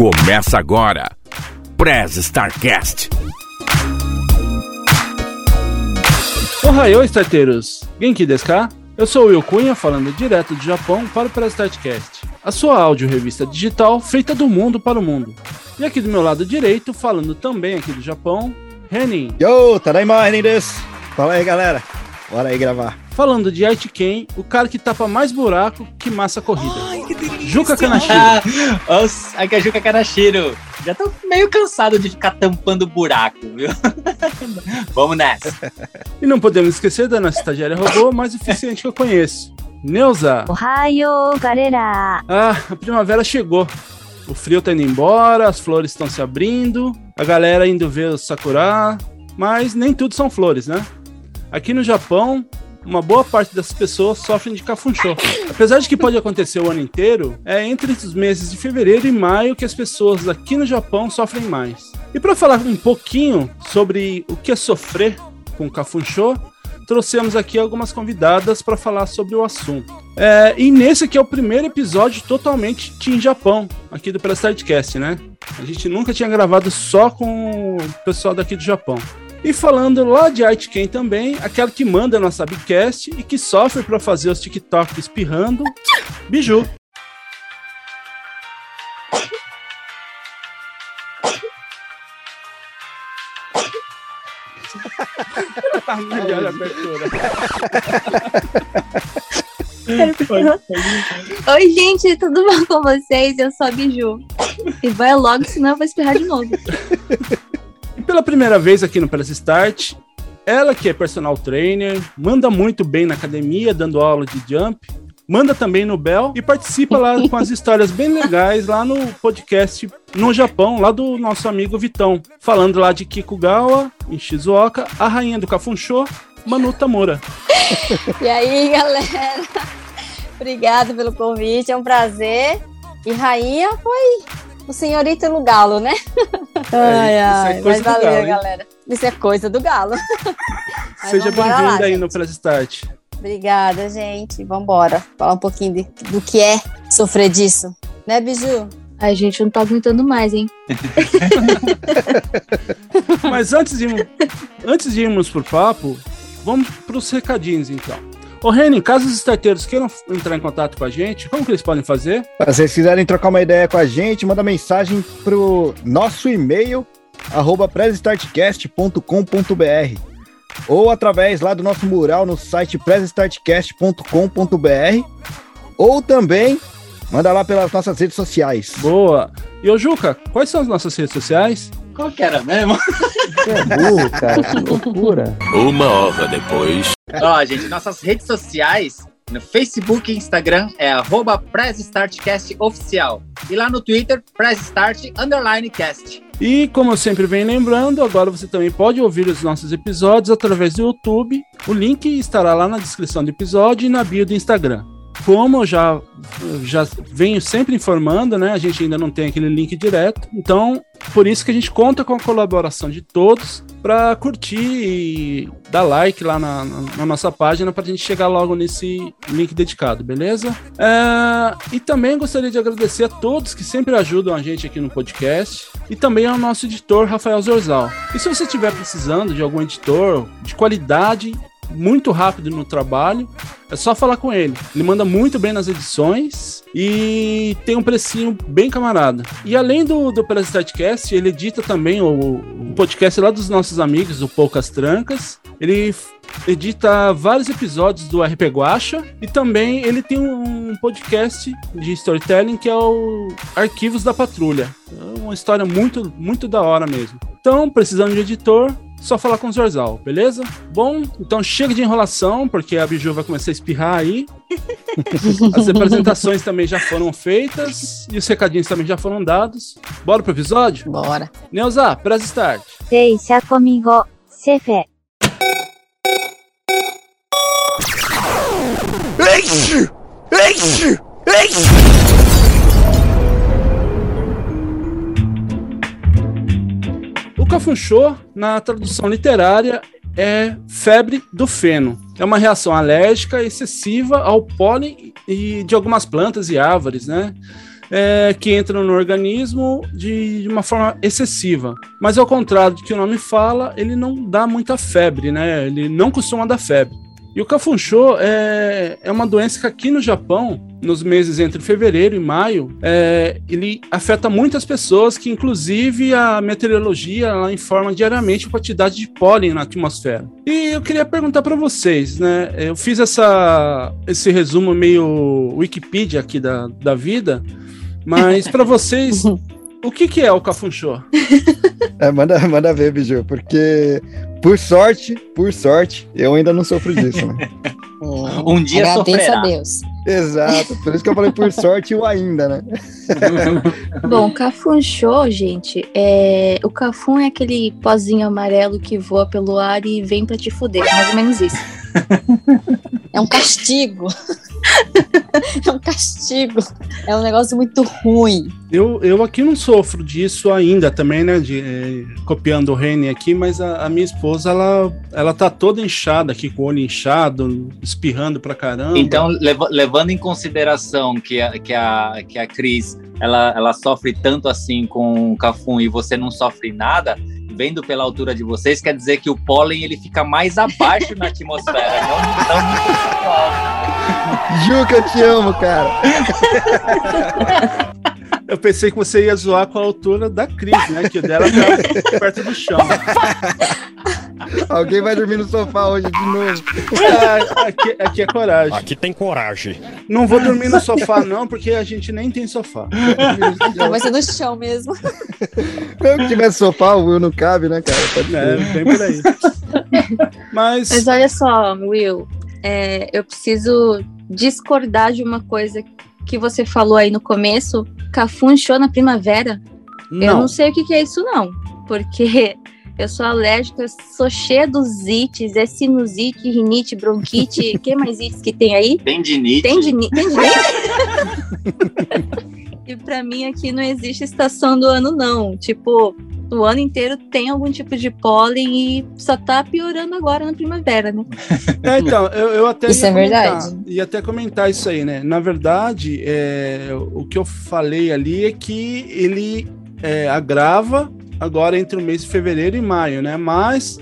Começa agora. Prez Starcast. Ohayou, starteiros! Genki desu ka? Eu sou o Will Cunha, falando direto do Japão para o Prez Startcast, a sua áudio revista digital feita do mundo para o mundo. E aqui do meu lado direito, falando também aqui do Japão, Renin. Yo, tadaima, Renin desu. Fala aí, galera. Bora aí gravar. Falando de Aitken, o cara que tapa mais buraco que massa corrida. Ai, que delícia. Juca Kanashiro. Ah, aqui é Juca Kanashiro. Já tô meio cansado de ficar tampando buraco, viu? Vamos nessa. E não podemos esquecer da nossa estagiária robô mais eficiente que eu conheço. Neuza! Ohio, galera! Ah, a primavera chegou. O frio tá indo embora, as flores estão se abrindo, a galera indo ver o sakura, mas nem tudo são flores, né? Aqui no Japão, uma boa parte das pessoas sofrem de cafunchô. Apesar de que pode acontecer o ano inteiro, é entre os meses de fevereiro e maio que as pessoas aqui no Japão sofrem mais. E para falar um pouquinho sobre o que é sofrer com cafunchô, trouxemos aqui algumas convidadas para falar sobre o assunto. É, e nesse aqui é o primeiro episódio totalmente Team Japão, aqui do Prestardcast, né? A gente nunca tinha gravado só com o pessoal daqui do Japão. E falando lá de Aitken também, aquela que manda a nossa Bicast e que sofre para fazer os TikTok espirrando, Biju. Melhor abertura. Oi, gente, tudo bom com vocês? Eu sou a Biju. E vai logo, senão eu vou espirrar de novo. Pela primeira vez aqui no Press Start, ela que é personal trainer, manda muito bem na academia, dando aula de jump, manda também no Bell e participa lá com as histórias bem legais lá no podcast no Japão, lá do nosso amigo Vitão, falando lá de Kikugawa, em Shizuoka, a rainha do Cafunchô, Manu Tamura. E aí, galera? Obrigada pelo convite, é um prazer. E rainha foi o senhorito no galo, né? Ai, isso é ai, coisa mas do valeu, galo, galera. Isso é coisa do galo. Seja bem-vinda aí gente. no Press Start. Obrigada, gente. Vambora. Falar um pouquinho de- do que é sofrer disso. Né, Biju? Ai, gente, não tô aguentando mais, hein? Mas antes de, antes de irmos pro papo, vamos pros recadinhos então. Ô Renin, caso os starteiros queiram entrar em contato com a gente, como que eles podem fazer? Se vocês quiserem trocar uma ideia com a gente, manda mensagem pro nosso e-mail, arroba pressstartcast.com.br ou através lá do nosso mural no site pressstartcast.com.br ou também manda lá pelas nossas redes sociais. Boa! E ô Juca, quais são as nossas redes sociais? Qual que era mesmo? Você é burro, cara, que loucura. Uma hora depois. Ó, gente, nossas redes sociais, no Facebook e Instagram é arroba Press Startcast Oficial. E lá no Twitter, Press Start Underline Cast. E como eu sempre venho lembrando, agora você também pode ouvir os nossos episódios através do YouTube. O link estará lá na descrição do episódio e na bio do Instagram. Como eu já, já venho sempre informando, né? A gente ainda não tem aquele link direto. Então, por isso que a gente conta com a colaboração de todos para curtir e dar like lá na, na- na nossa página para a gente chegar logo nesse link dedicado, beleza? É, e também gostaria de agradecer a todos que sempre ajudam a gente aqui no podcast e também ao nosso editor Rafael Zorzal. E se você estiver precisando de algum editor de qualidade, muito rápido no trabalho, é só falar com ele. Ele manda muito bem nas edições e tem um precinho bem camarada. E além do, do Pela Startcast, ele edita também o, o podcast lá dos nossos amigos, do Poucas Trancas. Ele edita vários episódios do RP Guacha e também ele tem um podcast de storytelling que é o Arquivos da Patrulha. É uma história muito, muito da hora mesmo. Então, precisando de editor, só falar com o Zorzal, beleza? Bom, então chega de enrolação, porque a Biju vai começar a espirrar aí. As apresentações também já foram feitas e os recadinhos também já foram dados. Bora pro episódio? Bora. Neuza, press start. Deixa comigo, Cefe. O cafunchô, na tradução literária, é febre do feno. É uma reação alérgica excessiva ao pólen e de algumas plantas e árvores, né? é, que entram no organismo de, de, uma forma excessiva. Mas ao contrário do que o nome fala, ele não dá muita febre, né? Ele não costuma dar febre. E o Kafuncho é, é uma doença que aqui no Japão, nos meses entre fevereiro e maio, é, ele afeta muitas pessoas, que inclusive a meteorologia ela informa diariamente a quantidade de pólen na atmosfera. E eu queria perguntar para vocês, né? Eu fiz essa, esse resumo meio Wikipedia aqui da, da vida, mas para vocês, o que, que é o Cafunchô? É, manda, manda ver, Biju, porque por sorte, por sorte, eu ainda não sofro disso, né? um dia Agradeça sofrerá. a Deus. Exato, por isso que eu falei por sorte o ainda, né? Bom, cafunchô, gente, é... o cafum é aquele pozinho amarelo que voa pelo ar e vem pra te fuder, mais ou menos isso. É um castigo. é um castigo. É um negócio muito ruim. Eu, eu aqui não sofro disso ainda também, né? De, eh, copiando o Reni aqui, mas a, a minha esposa, ela, ela tá toda inchada aqui, com o olho inchado, espirrando pra caramba. Então, leva- levando em consideração que a, que a, que a Cris ela, ela sofre tanto assim com o Cafum e você não sofre nada, vendo pela altura de vocês, quer dizer que o pólen ele fica mais abaixo na atmosfera, não, não muito alto. Ju, que eu te amo, cara. Eu pensei que você ia zoar com a altura da Cris, né? Que o dela tá perto do chão. Alguém vai dormir no sofá hoje de novo. Ah, aqui, aqui é coragem. Aqui tem coragem. Não vou dormir no sofá, não, porque a gente nem tem sofá. Vai ser no chão mesmo. Que tivesse sofá, o Will não cabe, né, cara? Pode É, bem por aí. Mas, Mas olha só, Will, é, eu preciso discordar de uma coisa que você falou aí no começo. Cafunchô na primavera? Eu não. não sei o que, que é isso, não. Porque eu sou alérgica, eu sou cheia dos ites, é sinusite, rinite, bronquite. que mais ites que tem aí? Tendinite. Tem de E pra mim aqui não existe estação do ano, não. Tipo, o ano inteiro tem algum tipo de pólen e só tá piorando agora na primavera, né? É, então, eu, eu até Isso ia é comentar, verdade. ia até comentar isso aí, né? Na verdade, é, o que eu falei ali é que ele é, agrava agora entre o mês de fevereiro e maio, né? Mas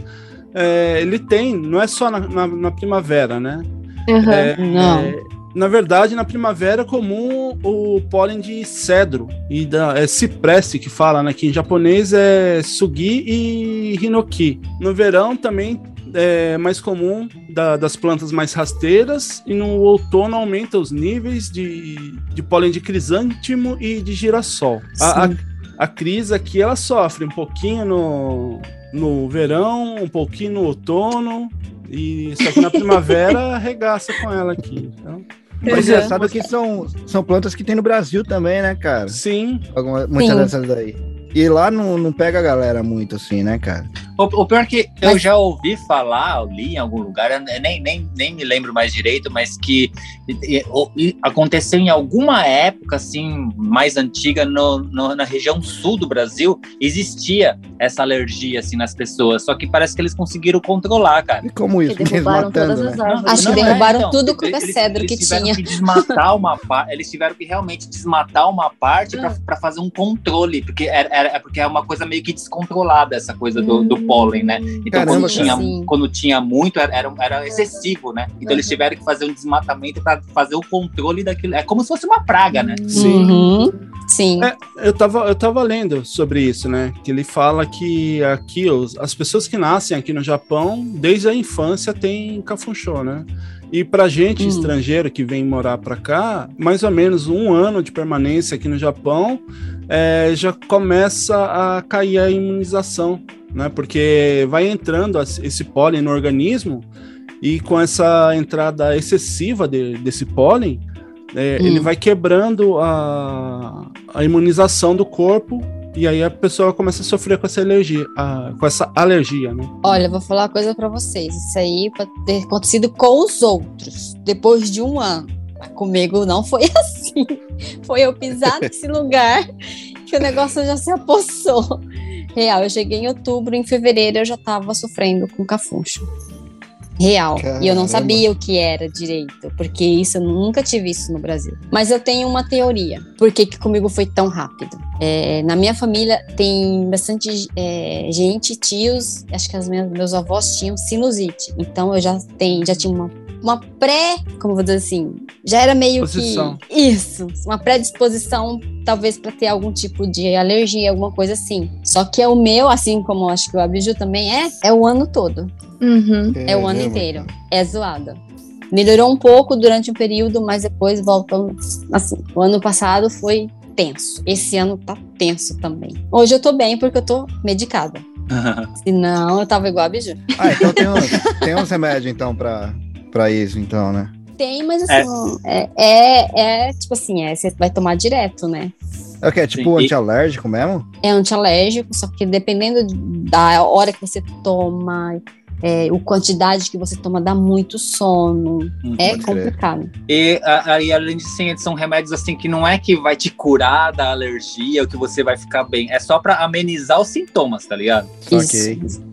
é, ele tem, não é só na, na- na primavera, né? É, Não. Na verdade, na primavera é comum o pólen de cedro e da é cipreste que fala, né? Que em japonês é sugi e hinoki. No verão também é mais comum da- das plantas mais rasteiras e no outono aumenta os níveis de, de pólen de crisântimo e de girassol. A, a, a Cris aqui ela sofre um pouquinho no, no verão, um pouquinho no outono e só que na primavera arregaça com ela aqui. Então, Mas Uhum. engraçado que são, são plantas que tem no Brasil também, né, cara? sim, Alguma, muitas Sim. dessas daí. E lá não, não pega a galera muito assim, né, cara? O, o pior é que eu Mas- já ouvi falar, eu li em algum lugar, eu nem, nem, nem me lembro mais direito, mas que e- e- aconteceu em alguma época, assim, mais antiga, no, no- na região sul do Brasil, existia essa alergia, assim, nas pessoas, só que parece que eles conseguiram controlar, cara. E como isso? Que derrubaram Desmatando, todas as né? árvores. Acho que é, derrubaram então, tudo com o eles- cedro eles que tiveram tinha. que desmatar uma parte, eles tiveram que realmente desmatar uma parte para fazer um controle, porque era, era- é porque é uma coisa meio que descontrolada essa coisa do, do pólen, né? Então Caramba, quando, tinha, quando tinha muito era, era, era excessivo, né? Então eles tiveram que fazer um desmatamento para fazer o controle daquilo. É como se fosse uma praga, né? sim. Uhum. Sim. É, eu tava, eu tava lendo sobre isso, né? Que ele fala que aqui os, as pessoas que nascem aqui no Japão, desde a infância, tem cafunchô, né? E pra gente Hum. estrangeiro que vem morar pra cá, mais ou menos um ano de permanência aqui no Japão, é, já começa a cair a imunização, né? Porque vai entrando esse pólen no organismo e com essa entrada excessiva de- desse pólen, é, Hum. ele vai quebrando a, a imunização do corpo e aí a pessoa começa a sofrer com essa alergia, a- com essa alergia, né? Olha, vou falar uma coisa pra vocês. Isso aí pode ter acontecido com os outros, depois de um ano. Mas Comigo não foi assim. Foi eu pisar nesse lugar que o negócio já se apossou. Real, eu cheguei em outubro, em fevereiro eu já tava sofrendo com cafuncho. Real. E eu Caramba. não sabia o que era direito, porque isso eu nunca tive isso no Brasil. Mas eu tenho uma teoria. Por que, que comigo foi tão rápido? É, na minha família tem bastante é, gente, tios, acho que os meus, meus avós tinham sinusite. Então eu já, tenho, já tinha uma, uma pré, como vou dizer assim, já era meio Disposição. que. Isso, uma predisposição, talvez para ter algum tipo de alergia, alguma coisa assim. Só que é o meu, assim como acho que o Abiju também é, é o ano todo. Uhum. É o ano Caramba. inteiro. É zoada. Melhorou um pouco durante um período, mas depois voltamos. Assim, o ano passado foi tenso. Esse ano tá tenso também. Hoje eu tô bem porque eu tô medicada. Senão eu tava igual a Biju. Ah, então tem uns, tem uns remédios, então, pra, pra isso, então, né? Tem, mas assim, é, é, é, tipo assim, é, você vai tomar direto, né? É o que? É tipo Sim, antialérgico mesmo? É antialérgico, só que dependendo da hora que você toma, é, a quantidade que você toma dá muito sono. É Pode crer. complicado. E a- aí, além disso, sim, são remédios assim que não é que vai te curar da alergia ou que você vai ficar bem. É só pra amenizar os sintomas, tá ligado? Isso,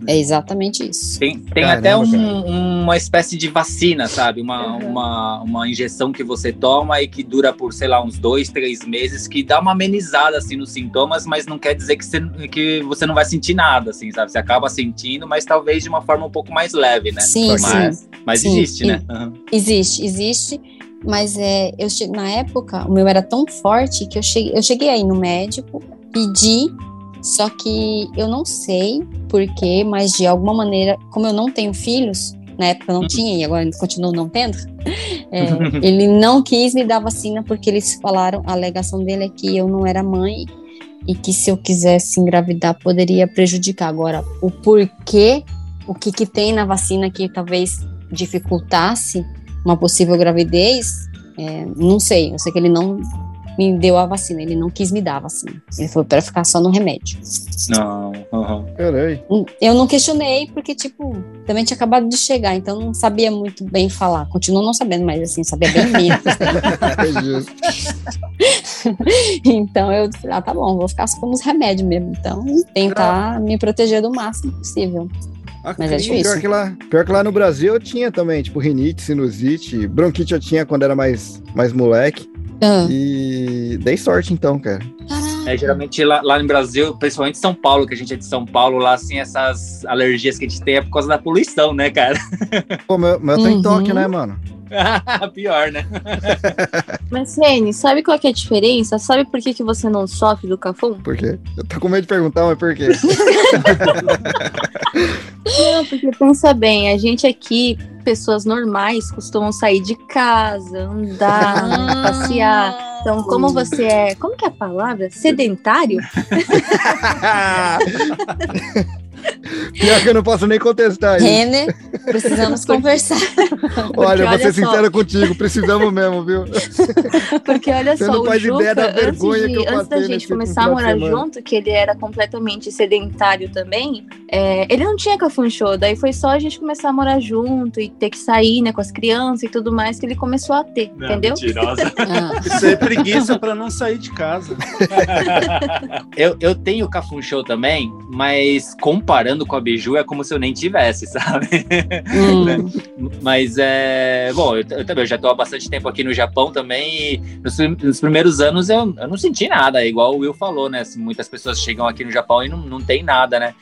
é exatamente isso. Tem, tem Caramba, até um- uma espécie de vacina, sabe? Uma, Uhum. uma, uma injeção que você toma e que dura por, sei lá, uns dois, três meses, que dá uma amenizada, assim, nos sintomas, mas não quer dizer que você, que você não vai sentir nada, assim, sabe? Você acaba sentindo, mas talvez de uma forma um pouco mais leve, né? Sim, Só sim. Mas, mas Sim, existe, né? Uhum. Existe, existe, mas é, eu che- na época o meu era tão forte que eu cheguei, eu cheguei aí no médico, pedi, só que eu não sei porquê, mas de alguma maneira, como eu não tenho filhos, na época eu não tinha e agora continuo não tendo, é, ele não quis me dar vacina porque eles falaram, a alegação dele é que eu não era mãe e que se eu quisesse engravidar poderia prejudicar. Agora, o porquê, o que, que tem na vacina que talvez dificultasse uma possível gravidez, é, não sei. Eu sei que ele não me deu a vacina, ele não quis me dar a vacina. Ele falou para ficar só no remédio. Não. uhum. Eu não questionei porque, tipo, também tinha acabado de chegar, então não sabia muito bem falar. Continuo não sabendo, mas assim, sabia bem menos. É então eu disse, ah, tá bom, vou ficar só com os remédios mesmo. Então, tentar me proteger do máximo possível. Mas é difícil. Pior que, lá, pior que lá no Brasil eu tinha também, tipo, rinite, sinusite, bronquite eu tinha quando era mais, mais moleque. Ah, E dei sorte então, cara. É, geralmente lá, lá no Brasil, principalmente em São Paulo, que a gente é de São Paulo, lá, assim, essas alergias que a gente tem é por causa da poluição, né, cara? Pô, meu, meu em Uhum. toque, né, mano? Pior, né? Mas, Rene, sabe qual que é a diferença? Sabe por que, que você não sofre do cafum? Por quê? Eu tô com medo de perguntar, mas por quê? Não, porque pensa bem, a gente aqui, pessoas normais, costumam sair de casa, andar, Ah. passear. Então, como você é. Como que é a palavra? Sedentário? Pior que eu não posso nem contestar isso. Renner, precisamos conversar. Olha, vou ser só. sincero contigo, precisamos mesmo, viu? Porque olha Você só, não o faz Juca, ideia da antes, vergonha de- que eu antes da gente começar a de morar junto, que ele era completamente sedentário também, é, ele não tinha cafunchô. Daí foi só a gente começar a morar junto e ter que sair, né, com as crianças e tudo mais, que ele começou a ter, entendeu? Mentirosa. Ah, Isso é preguiça pra não sair de casa. eu, eu tenho cafunchô também, mas comparando com a Biju é como se eu nem tivesse, sabe? Hum, Mas é. Bom, eu, eu também eu já tô há bastante tempo aqui no Japão também e nos, nos primeiros anos eu, eu não senti nada, é igual o Will falou, né? assim, muitas pessoas chegam aqui no Japão e não, não tem nada, né?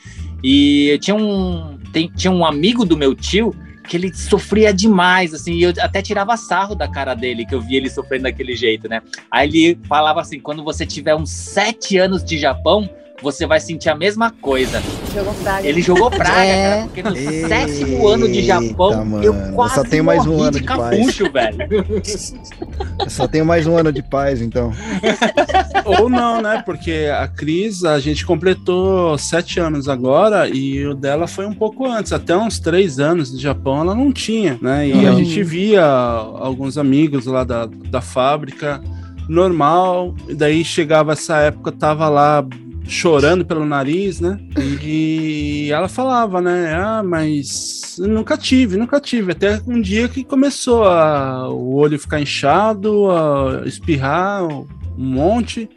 E eu tinha um, tem- tinha um amigo do meu tio que ele sofria demais, assim, eu até tirava sarro da cara dele, que eu via ele sofrendo daquele jeito, né? Aí ele falava assim: quando você tiver uns sete anos de Japão, você vai sentir a mesma coisa. Jogou praga. Ele jogou praga, É. cara, porque no Eita, sétimo ano de Japão, mano, eu eu quase só tenho mais um ano de de paz. capucho, velho. Eu só tenho mais um ano de paz, então. Ou não, né? Porque a Cris, a gente completou sete anos agora e o dela foi um pouco antes, até uns três anos no Japão ela não tinha, né? E a Uhum. gente via alguns amigos lá da, da fábrica, normal, e daí chegava essa época, tava lá chorando pelo nariz, né? E ela falava, né? Ah, mas nunca tive, nunca tive. Até um dia que começou a, o olho ficar inchado, a espirrar um monte,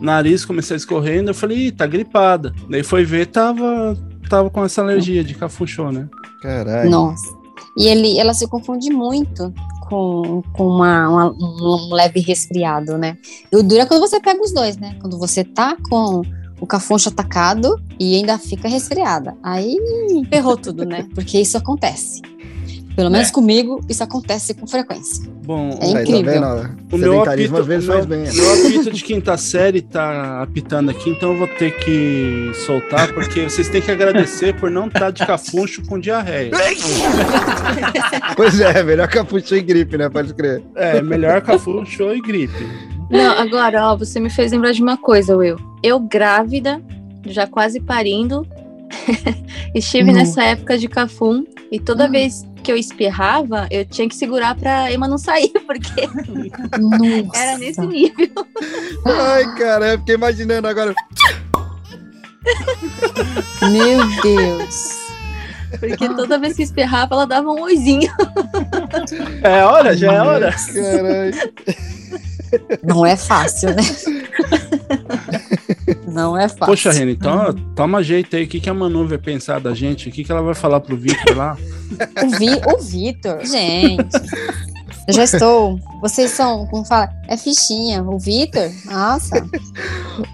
nariz começou a escorrendo. Eu falei, Ih, tá gripada. Daí foi ver, tava, tava com essa alergia de cafunchô, né? Caralho. nossa. E ele, ela se confunde muito com, com uma, uma- um leve resfriado, né? E o duro é quando você pega os dois, né? Quando você tá com o cafuncho atacado e ainda fica resfriada. Aí ferrou tudo, né? Porque isso acontece. Pelo menos É. comigo, isso acontece com frequência. Bom, É tá incrível. vendo? ó? o meu apito, às vezes o meu, faz bem. meu apito de quinta série tá apitando aqui, então eu vou ter que soltar, porque vocês têm que agradecer por não estar de cafuncho com diarreia. Pois é, melhor capucho e gripe, né? Pode crer. É, melhor cafuncho e gripe. Não, agora, ó, você me fez lembrar de uma coisa, Will. Eu grávida, já quase parindo, estive Não. nessa época de cafum e toda Ah. vez que eu espirrava, eu tinha que segurar pra Emma não sair, porque Nossa. era nesse nível. Ai, cara, eu fiquei imaginando agora. Meu Deus. Porque toda vez que espirrava, ela dava um oizinho. É hora, já é hora. Caralho. Não é fácil, né? Não é fácil. Poxa, Reni, então toma jeito aí. O que, que a Manu vai pensar da gente? O que, que ela vai falar pro Victor lá? O, Vi, o Vitor, gente. Eu já estou. Vocês são, como fala? É fichinha. O Vitor, nossa.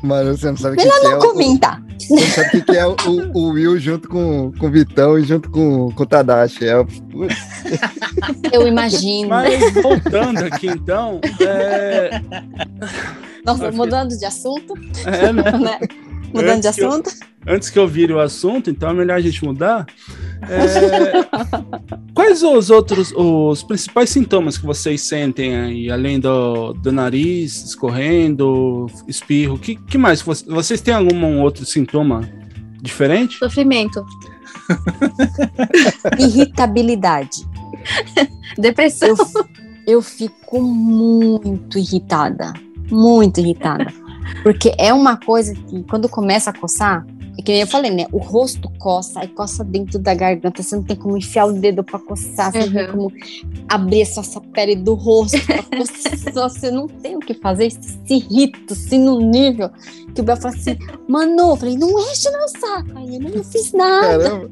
Mano, você não sabe o que, Melhor que é não o, comentar. você não sabe o que, é o, o- o Will junto com, com o Vitão e junto com, com o Tadashi. É, o- Eu imagino. Mas voltando aqui então, é, Nossa, mudando de assunto, é, né? Mudando de que eu- assunto. antes que eu vire o assunto, então é melhor a gente mudar. É, quais os outros, os principais sintomas que vocês sentem aí, além do, do nariz escorrendo, espirro? Que, que mais? vocês têm algum outro sintoma diferente? Sofrimento, Irritabilidade. depressão. Eu, eu fico muito irritada. Muito irritada. Porque é uma coisa que, quando começa a coçar, é que nem eu falei, né? O rosto coça, aí coça dentro da garganta. Você não tem como enfiar o dedo pra coçar, você não tem Uhum. como abrir essa, essa pele do rosto pra coçar. Você não tem o que fazer. Você se irrita, assim, no nível que o Bel fala assim: Manu, eu falei, não enche meu saco. Aí eu não fiz nada. caramba.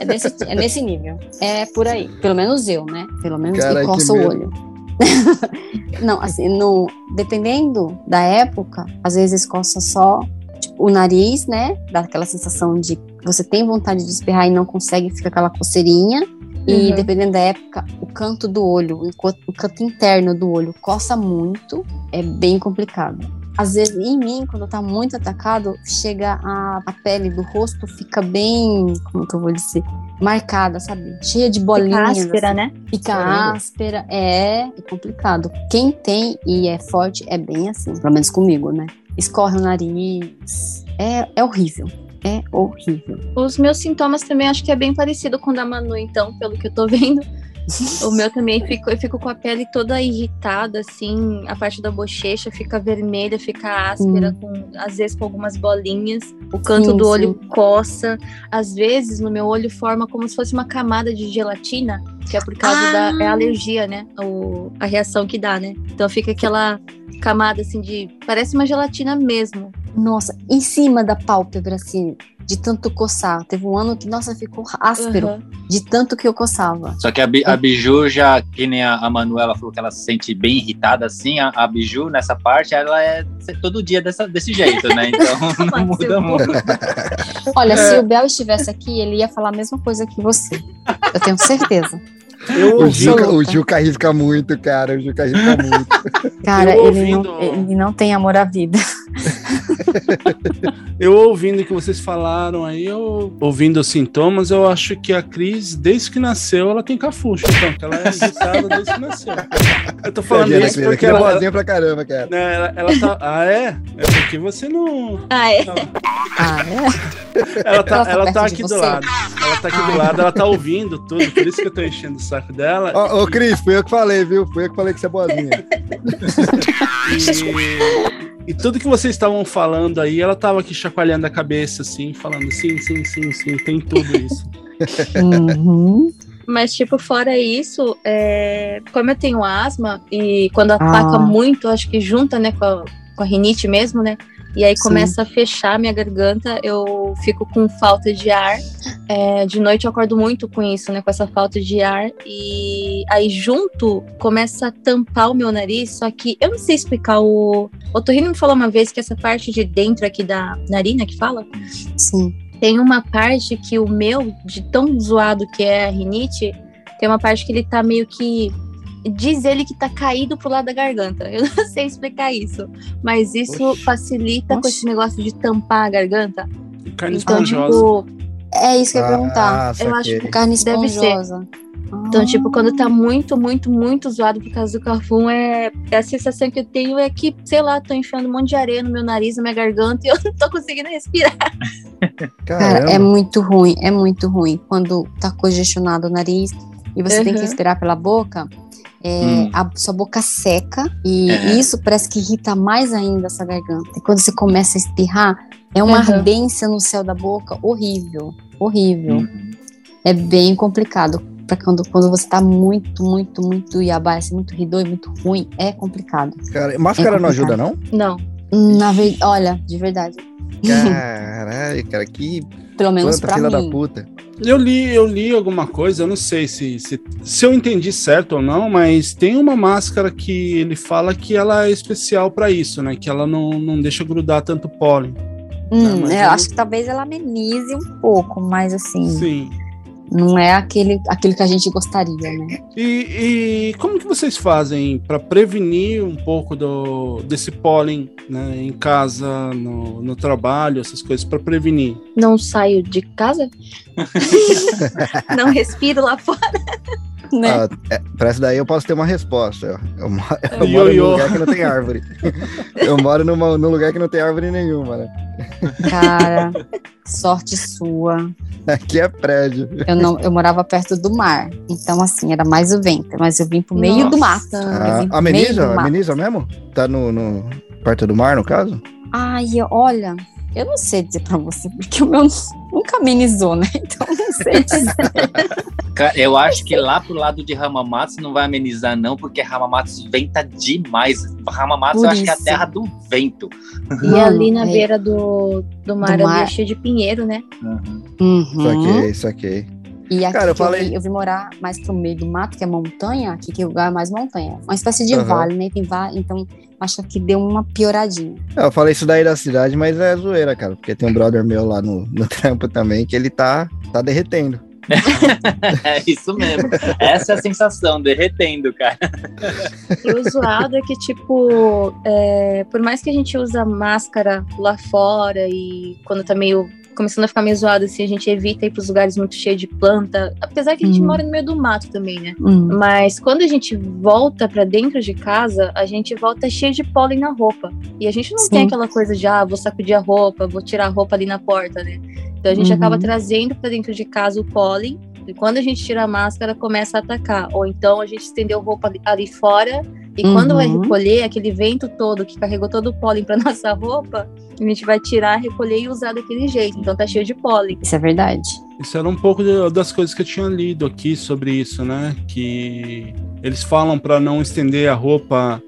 É, desse, é nesse nível. É por aí. Pelo menos eu, né? Pelo menos que que coça o olho. Não, assim, no, dependendo da época, às vezes coça só tipo, o nariz, né? Dá aquela sensação de que você tem vontade de espirrar e não consegue, fica aquela coceirinha. E Uhum. dependendo da época, o canto do olho, o canto interno do olho coça muito, é bem complicado. Às vezes, em mim, quando tá muito atacado, chega a, a pele do rosto, fica bem, como que eu vou dizer, marcada, sabe? Cheia de Fica bolinhas. áspera, assim. né? Fica Caramba. áspera, é, é complicado. Quem tem e é forte é bem assim, pelo menos comigo, né? Escorre o nariz, é, é horrível, é horrível. Os meus sintomas também acho que é bem parecido com o da Manu, então, pelo que eu tô vendo. O meu também fico, eu fico com a pele toda irritada, assim, a parte da bochecha fica vermelha, fica áspera, com, às vezes com algumas bolinhas. O canto Sim, do sim. olho coça. Às vezes no meu olho forma como se fosse uma camada de gelatina, que é por causa Ah! da é a alergia, né? O, a reação que dá, né? Então fica aquela camada assim de. Parece uma gelatina mesmo. Nossa, em cima da pálpebra, assim, de tanto coçar. Teve um ano que, nossa, ficou áspero, Aham. de tanto que eu coçava. Só que a, a Biju já, que nem a, a Manuela falou que ela se sente bem irritada assim, a, a Biju nessa parte, ela é se- todo dia dessa, desse jeito, né? Então não muda muito. Olha, se o Bel estivesse aqui, ele ia falar a mesma coisa que você. Eu tenho certeza. Eu O Juca, o. Juca risca muito, cara. O Juca risca muito. Cara, ele não, ele não tem amor à vida. eu ouvindo o que vocês falaram aí, eu, ouvindo os sintomas, eu acho que a Cris, desde que nasceu, ela tem cafucho, então, ela é irritada desde que nasceu. Eu tô falando da isso porque é ela, boazinha pra caramba, cara. né, ela, ela tá. Ah, é? É porque você não. Ah, é? Ah, é? Ela tá, Ela tá ela tá aqui do lado. Ela tá aqui do lado, ela tá ouvindo tudo, por isso que eu tô enchendo o saco dela. Ô, ô, Cris, fui eu que falei, viu? Fui eu que falei que você é boazinha. E, tudo que vocês estavam falando aí, ela tava aqui chacoalhando a cabeça, assim, falando sim, sim, sim, sim, tem tudo isso. Uhum. Mas, tipo, fora isso, é, como eu tenho asma e quando ataca Ah. muito, acho que junta, né, com a, com a rinite mesmo, né? E aí Sim. começa a fechar minha garganta, eu fico com falta de ar. É, de noite eu acordo muito com isso, né? Com essa falta de ar. E aí junto começa a tampar o meu nariz, só que eu não sei explicar. O o Torrino me falou uma vez que essa parte de dentro aqui da narina que fala, Sim. tem uma parte que o meu, de tão zoado que é a rinite, tem uma parte que ele tá meio que. Diz ele que tá caído pro lado da garganta. Eu não sei explicar isso. Mas isso Oxi. facilita com Oxi. esse negócio de tampar a garganta. Carne Então, esponjosa. tipo, É isso que eu ia perguntar. Ah, Eu acho saquei. Carne Deve ser. esponjosa. então, tipo, quando Ah. tá muito, muito, muito zoado por causa do cafum, é, é a sensação que eu tenho é que, sei lá, tô enfiando um monte de areia no meu nariz, na minha garganta, e eu não tô conseguindo respirar. Cara, é muito ruim, é muito ruim. Quando tá congestionado o nariz e você tem que Uhum. respirar pela boca, é, Hum. a sua boca seca e É. isso parece que irrita mais ainda essa garganta. E quando você começa a espirrar, é uma Uhum. ardência no céu da boca horrível, horrível. Uhum. É bem complicado. Pra quando, quando você tá muito, muito, muito iabá, assim, muito ridor e muito ruim, é complicado. Cara, máscara É não ajuda, complicado. não? Não. Na verdade, olha, de verdade. Caralho, cara, que Pelo menos planta pra filha da mim. puta. Eu li, eu li alguma coisa, eu não sei se, se, se eu entendi certo ou não, mas tem uma máscara que ele fala que ela é especial pra isso, né? Que ela não, não deixa grudar tanto pólen. Hum, mas eu eu- acho que talvez ela amenize um pouco, mas assim, Sim. Não é aquele, aquele que a gente gostaria, né? E, e como que vocês fazem pra prevenir um pouco do, desse pólen né, em casa, no, no trabalho, essas coisas, pra prevenir? Não saio de casa? não respiro lá fora. Né? Ah, é, pra essa daí eu posso ter uma resposta. Eu, eu Io, moro num lugar que não tem árvore. eu moro numa, num lugar que não tem árvore nenhuma, né? Cara, sorte sua. Aqui é prédio. Eu não, eu morava perto do mar, então assim era mais o vento, mas eu vim pro meio do mato. Nossa. Eu Ah, meio do mato. Ameniza mesmo? Tá no, no perto do mar, no caso? Ai, olha, eu não sei dizer pra você, porque o meu nunca amenizou, né? Então eu não sei dizer. Eu acho que lá pro lado de Ramamatsu não vai amenizar, não, porque Ramamatsu venta demais. Ramamatsu Por eu acho que é a isso. terra do vento. E ali na é- beira do, do mar, Do ali é mar. cheio de pinheiro, né? Uhum. Saquei, saquei. E aqui Cara, eu que eu, falei- vim, eu vim morar mais pro meio do mato, que é montanha, aqui que o lugar é mais montanha. Uma espécie de Aham. vale, né? Tem vale, então acho que deu uma pioradinha. É, Eu falei isso daí da cidade, mas é zoeira, cara. Porque tem um brother meu lá no, no trampo também que ele tá, tá derretendo. É isso mesmo. Essa é a sensação, derretendo, cara. E o zoado é que, tipo, é, por mais que a gente usa máscara lá fora e quando tá meio. Começando a ficar meio zoado, assim, a gente evita ir pros lugares muito cheios de planta. Apesar que a gente Hum. mora no meio do mato também, né? Hum. Mas quando a gente volta pra dentro de casa, a gente volta cheio de pólen na roupa. E a gente não tem Sim. aquela coisa de, ah, vou sacudir a roupa, vou tirar a roupa ali na porta, né? Então a gente Uhum. acaba trazendo pra dentro de casa o pólen. E quando a gente tira a máscara, começa a atacar. Ou então a gente estendeu roupa ali, ali fora. E quando vai Uhum. recolher, aquele vento todo que carregou todo o pólen pra nossa roupa, a gente vai tirar, recolher e usar daquele jeito. Então tá cheio de pólen. Isso é verdade. Isso era um pouco de- das coisas que eu tinha lido aqui sobre isso, né? Que eles falam para não estender a roupa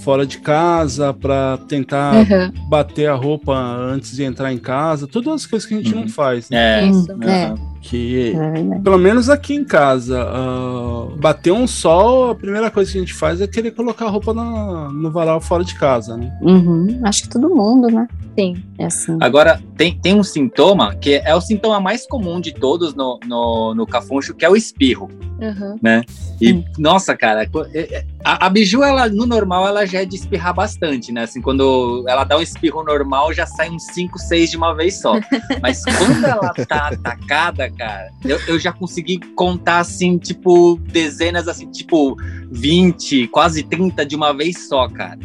fora de casa, para tentar Uhum. bater a roupa antes de entrar em casa, todas as coisas que a gente não Uhum. faz, né? É. Isso. É, Aham. Que é pelo menos aqui em casa, ah, bater um sol, a primeira coisa que a gente faz é querer colocar a roupa na- no varal fora de casa, né? Uhum. Acho que todo mundo, né? Sim. É assim. Agora, tem, tem um sintoma que é o sintoma mais comum de todos no, no, no cafuncho, que é o espirro. Uhum. E, Hum. nossa, cara, é- é- a, a Biju, ela, no normal, ela já é de espirrar bastante, né? Assim, quando ela dá um espirro normal, já sai uns 5, 6 de uma vez só. Mas quando ela tá atacada, cara, eu, eu já consegui contar, assim, tipo, dezenas, assim, tipo, 20, quase 30 de uma vez só, cara.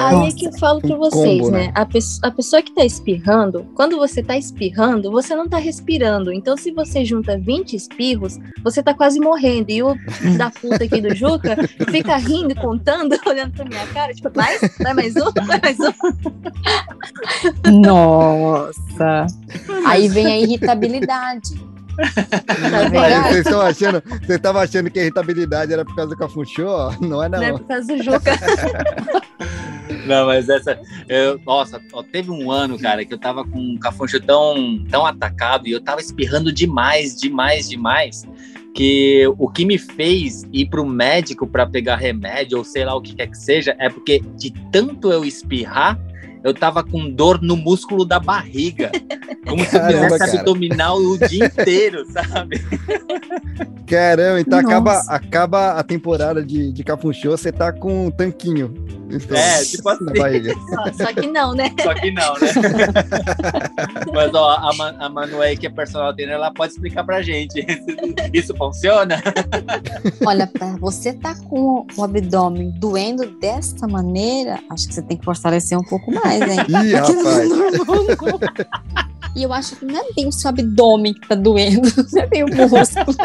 Aí é que eu falo pra Um vocês, combo, né? né? A, pesso- a pessoa que tá espirrando, quando você tá espirrando, você não tá respirando. Então, se você junta 20 espirros, você tá quase morrendo. E o da puta aqui do Juca fica rindo, contando, olhando pra minha cara, tipo, mais? Vai mais um? Vai mais um? Nossa. Aí vem a irritabilidade. Tá Aí vocês estão achando, vocês estavam achando que a irritabilidade era por causa do Cafunchô? Não é Não é não. por causa do Juca. Não, mas essa. eu- nossa, ó, teve um ano, cara, que eu tava com um cafuncho tão, tão atacado e eu tava espirrando demais, demais, demais. Que o que me fez ir pro médico pra pegar remédio ou sei lá o que quer que seja é porque de tanto eu espirrar, eu tava com dor no músculo da barriga. Como se eu fizesse cara. abdominal o dia inteiro, sabe? Caramba, então acaba, Nossa. acaba a temporada de, de Cafunchô, você tá com um tanquinho. Então, É, tipo assim. na barriga. Só, só que não, né? Só que não, né? Mas ó, a, Ma a que é personal trainer, ela pode explicar pra gente. Isso funciona? Olha, pra você tá com o abdômen doendo dessa maneira, acho que você tem que fortalecer um pouco mais, hein? Ih, rapaz. E eu acho que não é bem o seu abdômen que tá doendo, não é bem o músculo.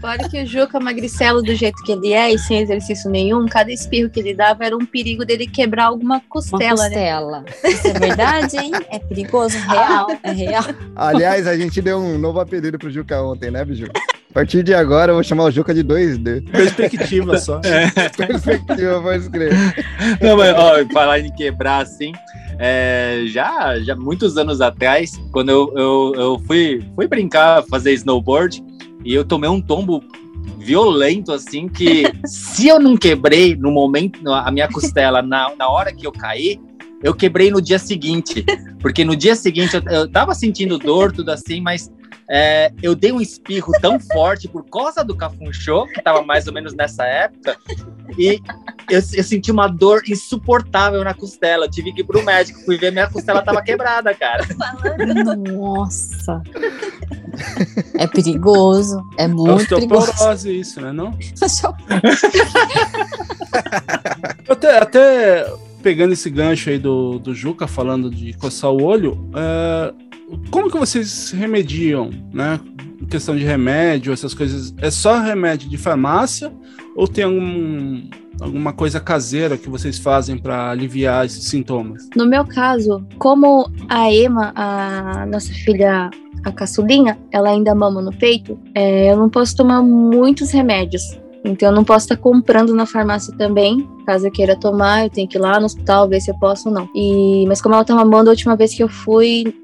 Fora que o Juca magricelo do jeito que ele é e sem exercício nenhum, cada espirro que ele dava era um perigo dele quebrar alguma Uma costela, né? costela. Isso é verdade, hein? É perigoso, real, é real. Aliás, a gente deu um novo apelido pro Juca ontem, né, Biju? A partir de agora eu vou chamar o Juca de 2D. Perspectiva só. Perspectiva, pode escrever. Não, mas ó, falar em quebrar assim, é, já, já muitos anos atrás, quando eu, eu, eu fui, fui brincar, fazer snowboard, e eu tomei um tombo violento, assim, que se eu não quebrei no momento, a minha costela, na, na hora que eu caí, eu quebrei no dia seguinte. Porque no dia seguinte eu, eu tava sentindo dor, tudo assim, mas é, eu dei um espirro tão forte por causa do cafunchô, que tava mais ou menos nessa época, e eu, eu senti uma dor insuportável na costela. Eu tive que ir pro médico, fui ver, minha costela tava quebrada, cara. Nossa. É perigoso, é muito perigoso. Osteoporose isso, né? Não? Até, até pegando esse gancho aí do, do Juca falando de coçar o olho, é, como que vocês remediam, né? Questão de remédio, essas coisas. É só remédio de farmácia ou tem algum, alguma coisa caseira que vocês fazem para aliviar esses sintomas? No meu caso, como a Emma, a nossa filha, a caçulinha, ela ainda mama no peito, é, eu não posso tomar muitos remédios. Então eu não posso estar comprando na farmácia também. Caso eu queira tomar, eu tenho que ir lá no hospital ver se eu posso ou não. E, mas como ela tá mamando, a última vez que eu fui,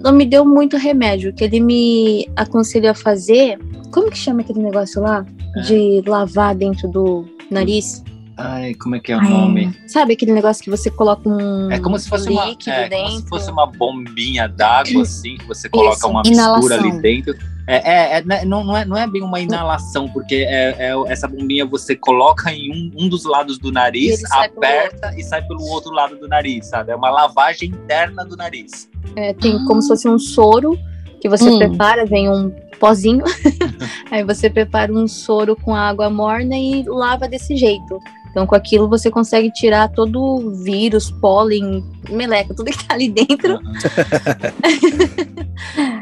não me deu muito remédio. O que ele me aconselhou a fazer, como que chama aquele negócio lá? De lavar dentro do nariz? Ai, como é que é o nome? Sabe aquele negócio que você coloca um É como se fosse uma, é, dentro? como se fosse uma bombinha d'água, assim, que você coloca Isso, uma mistura inalação. ali dentro. É, é, é, né, não, não, é, não é bem uma inalação, porque é, é essa bombinha você coloca em um, um dos lados do E nariz, pelo aperta e sai pelo outro lado do nariz, sabe? É uma lavagem interna do nariz. É, tem como se fosse um soro que você Hum. prepara, vem um pozinho. Aí você prepara um soro com água morna e lava desse jeito. Então, com aquilo você consegue tirar todo o vírus, pólen, meleca, tudo que tá ali dentro.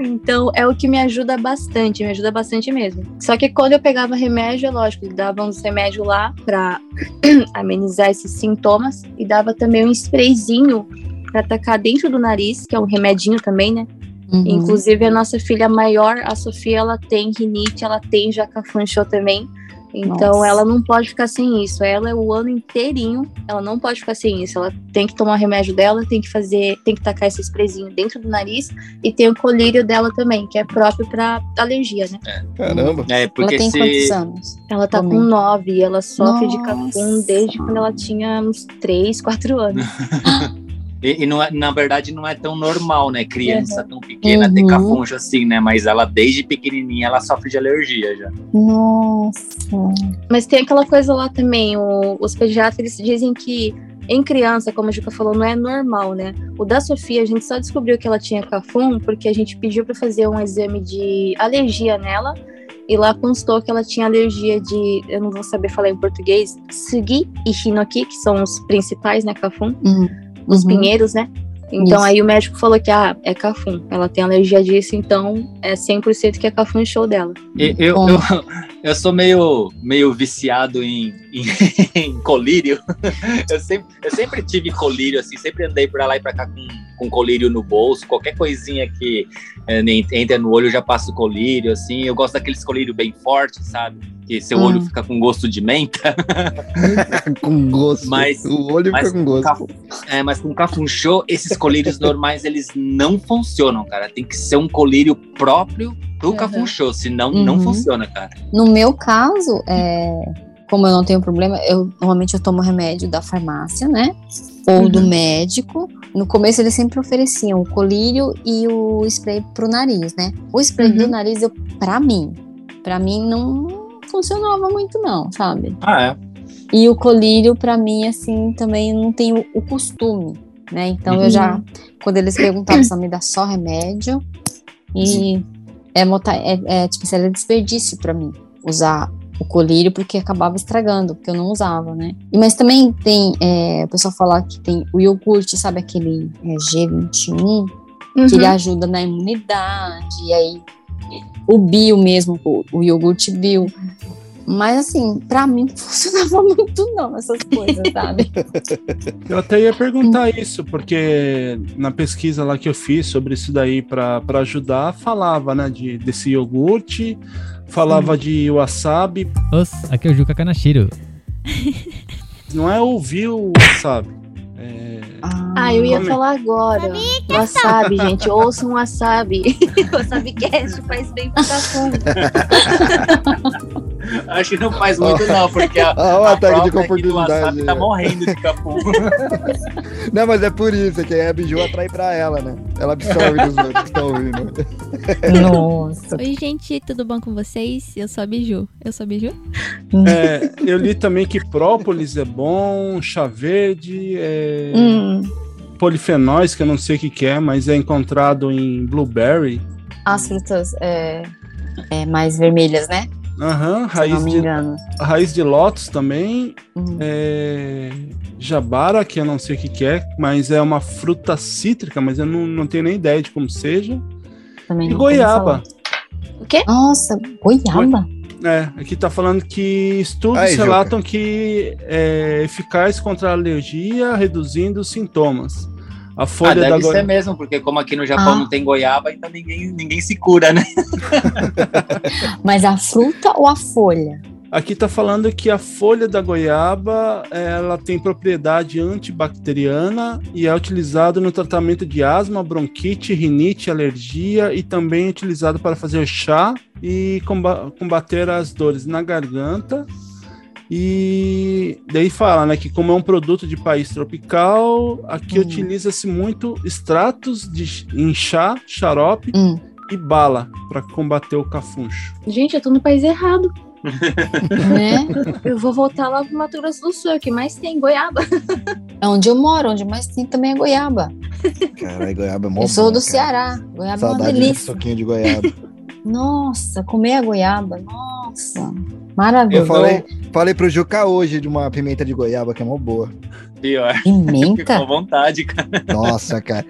Então, é o que me ajuda bastante, me ajuda bastante mesmo. Só que quando eu pegava remédio, é lógico, dava uns remédios lá pra amenizar esses sintomas e dava também um sprayzinho pra atacar dentro do nariz, que é um remedinho também, né? Uhum. Inclusive, a nossa filha maior, a Sofia, ela tem rinite, ela tem jacafunchô também. Então, Nossa. ela não pode ficar sem isso. Ela é o ano inteirinho, ela não pode ficar sem isso. Ela tem que tomar o remédio dela, tem que fazer, tem que tacar esse sprayzinho dentro do nariz e tem o colírio dela também, que é próprio para alergia, né? Caramba. É, Ela porque tem se. quantos anos? Ela tá Também. com nove e ela sofre de Nossa. cafum desde quando ela tinha uns três, quatro anos. E, e não é, na verdade não é tão normal, né? Criança tão pequena ter Uhum. cafuncho assim, né? Mas ela, desde pequenininha, ela sofre de alergia já. Nossa. Mas tem aquela coisa lá também, o- os pediatras eles dizem que em criança, como a Juca falou, não é normal, né? O da Sofia, a gente só descobriu que ela tinha cafum porque a gente pediu para fazer um exame de alergia nela e lá constou que ela tinha alergia de, eu não vou saber falar em português, sugi e hinoki, que são os principais, né, cafum, Hum. Os Uhum. pinheiros, né? Então Isso. aí o médico falou que ah, é cafum. Ela tem alergia disso, então é 100% que é cafum show dela. Eu, eu, eu sou meio, meio viciado em, em, em colírio. Eu sempre, eu sempre tive colírio, assim, sempre andei pra lá e pra cá com, com colírio no bolso. Qualquer coisinha que é, entra no olho, eu já passo colírio, assim. Eu gosto daqueles colírio bem fortes, sabe? Que seu Hum. olho fica com gosto de menta. com gosto. Mas- o olho mas fica com gosto. Cafu- É, mas com cafunchô, esses colírios normais, eles não funcionam, cara. Tem que ser um colírio próprio pro Uhum. cafunchô, senão não Uhum. funciona, cara. No meu caso, é, como eu não tenho problema, eu normalmente eu tomo remédio da farmácia, né? Ou do médico. No começo eles sempre ofereciam o colírio e o spray pro nariz, né? O spray do Uhum. nariz, eu, pra mim, pra mim não funcionava muito não, sabe? Ah, é. E o colírio, pra mim, assim, também não tenho o costume, né? Então eu já, quando eles perguntavam se me dá só remédio, e é, é, é tipo, era desperdício pra mim usar o colírio, porque acabava estragando, porque eu não usava, né? E, mas também tem, é, o pessoal fala que tem o iogurte, sabe aquele é, G21, que ele Uhum. ajuda na imunidade, e aí o bio mesmo, o, o iogurte bio. Mas assim, pra mim não funcionava muito não, essas coisas, sabe? Eu até ia perguntar isso, porque na pesquisa lá que eu fiz sobre isso daí para ajudar, falava, né, de, desse iogurte, falava de wasabi. Os, aqui é o Juca Kanashiro. Não é ouvir o wasabi. É, Ah, eu ia Come. falar agora. Wasabi, gente. Ouçam wasabi. wasabi cast faz bem pro cafum. Acho que não faz muito, não, porque a, Ah, o a ataque de do oportunidade. Tá morrendo de capum. Não, mas é por isso, é que a Biju atrai pra ela, né? Ela absorve dos outros que estão ouvindo. Nossa. Oi, gente, tudo bom com vocês? Eu sou a Biju. Eu sou a Biju? é, eu li também que própolis é bom, chá verde, é, Hum, polifenóis, que eu não sei o que, que é, mas é encontrado em blueberry. as frutas é, é, mais vermelhas, né? Aham, eu raiz de, raiz de lótus também. Hum. É, jabara, que eu não sei o que, que é, mas é uma fruta cítrica, mas eu não, não tenho nem ideia de como seja. Também E goiaba. O quê? Nossa, goiaba? É, aqui tá falando que estudos Aí, Juca. relatam que é eficaz contra a alergia, reduzindo os sintomas. A Ah, folha da deve goi- ser mesmo, porque como aqui no Japão Ah. não tem goiaba, então ninguém, ninguém se cura, né? Mas a fruta ou a folha? Aqui tá falando que a folha da goiaba ela tem propriedade antibacteriana e é utilizado no tratamento de asma, bronquite, rinite, alergia e também é utilizado para fazer chá e comba- combater as dores na garganta. E daí fala, né, que como é um produto de país tropical, aqui Hum. utiliza-se muito extratos de em chá, xarope Hum. e bala para combater o cafuncho. Gente, eu tô no país errado. Né? Eu vou voltar lá pro Mato Grosso do Sul, o que mais tem goiaba. É onde eu moro, onde mais tem também é goiaba. Caralho, goiaba é mó eu sou bom, do cara. Ceará. Goiaba é uma Saudade de delícia. soquinho de goiaba. Nossa, comer a goiaba. Nossa, maravilhoso. Eu falei, falei pro Juca hoje de uma pimenta de goiaba que é mó boa. Pior. Fiquei com Pimenta? vontade, cara. Nossa, cara.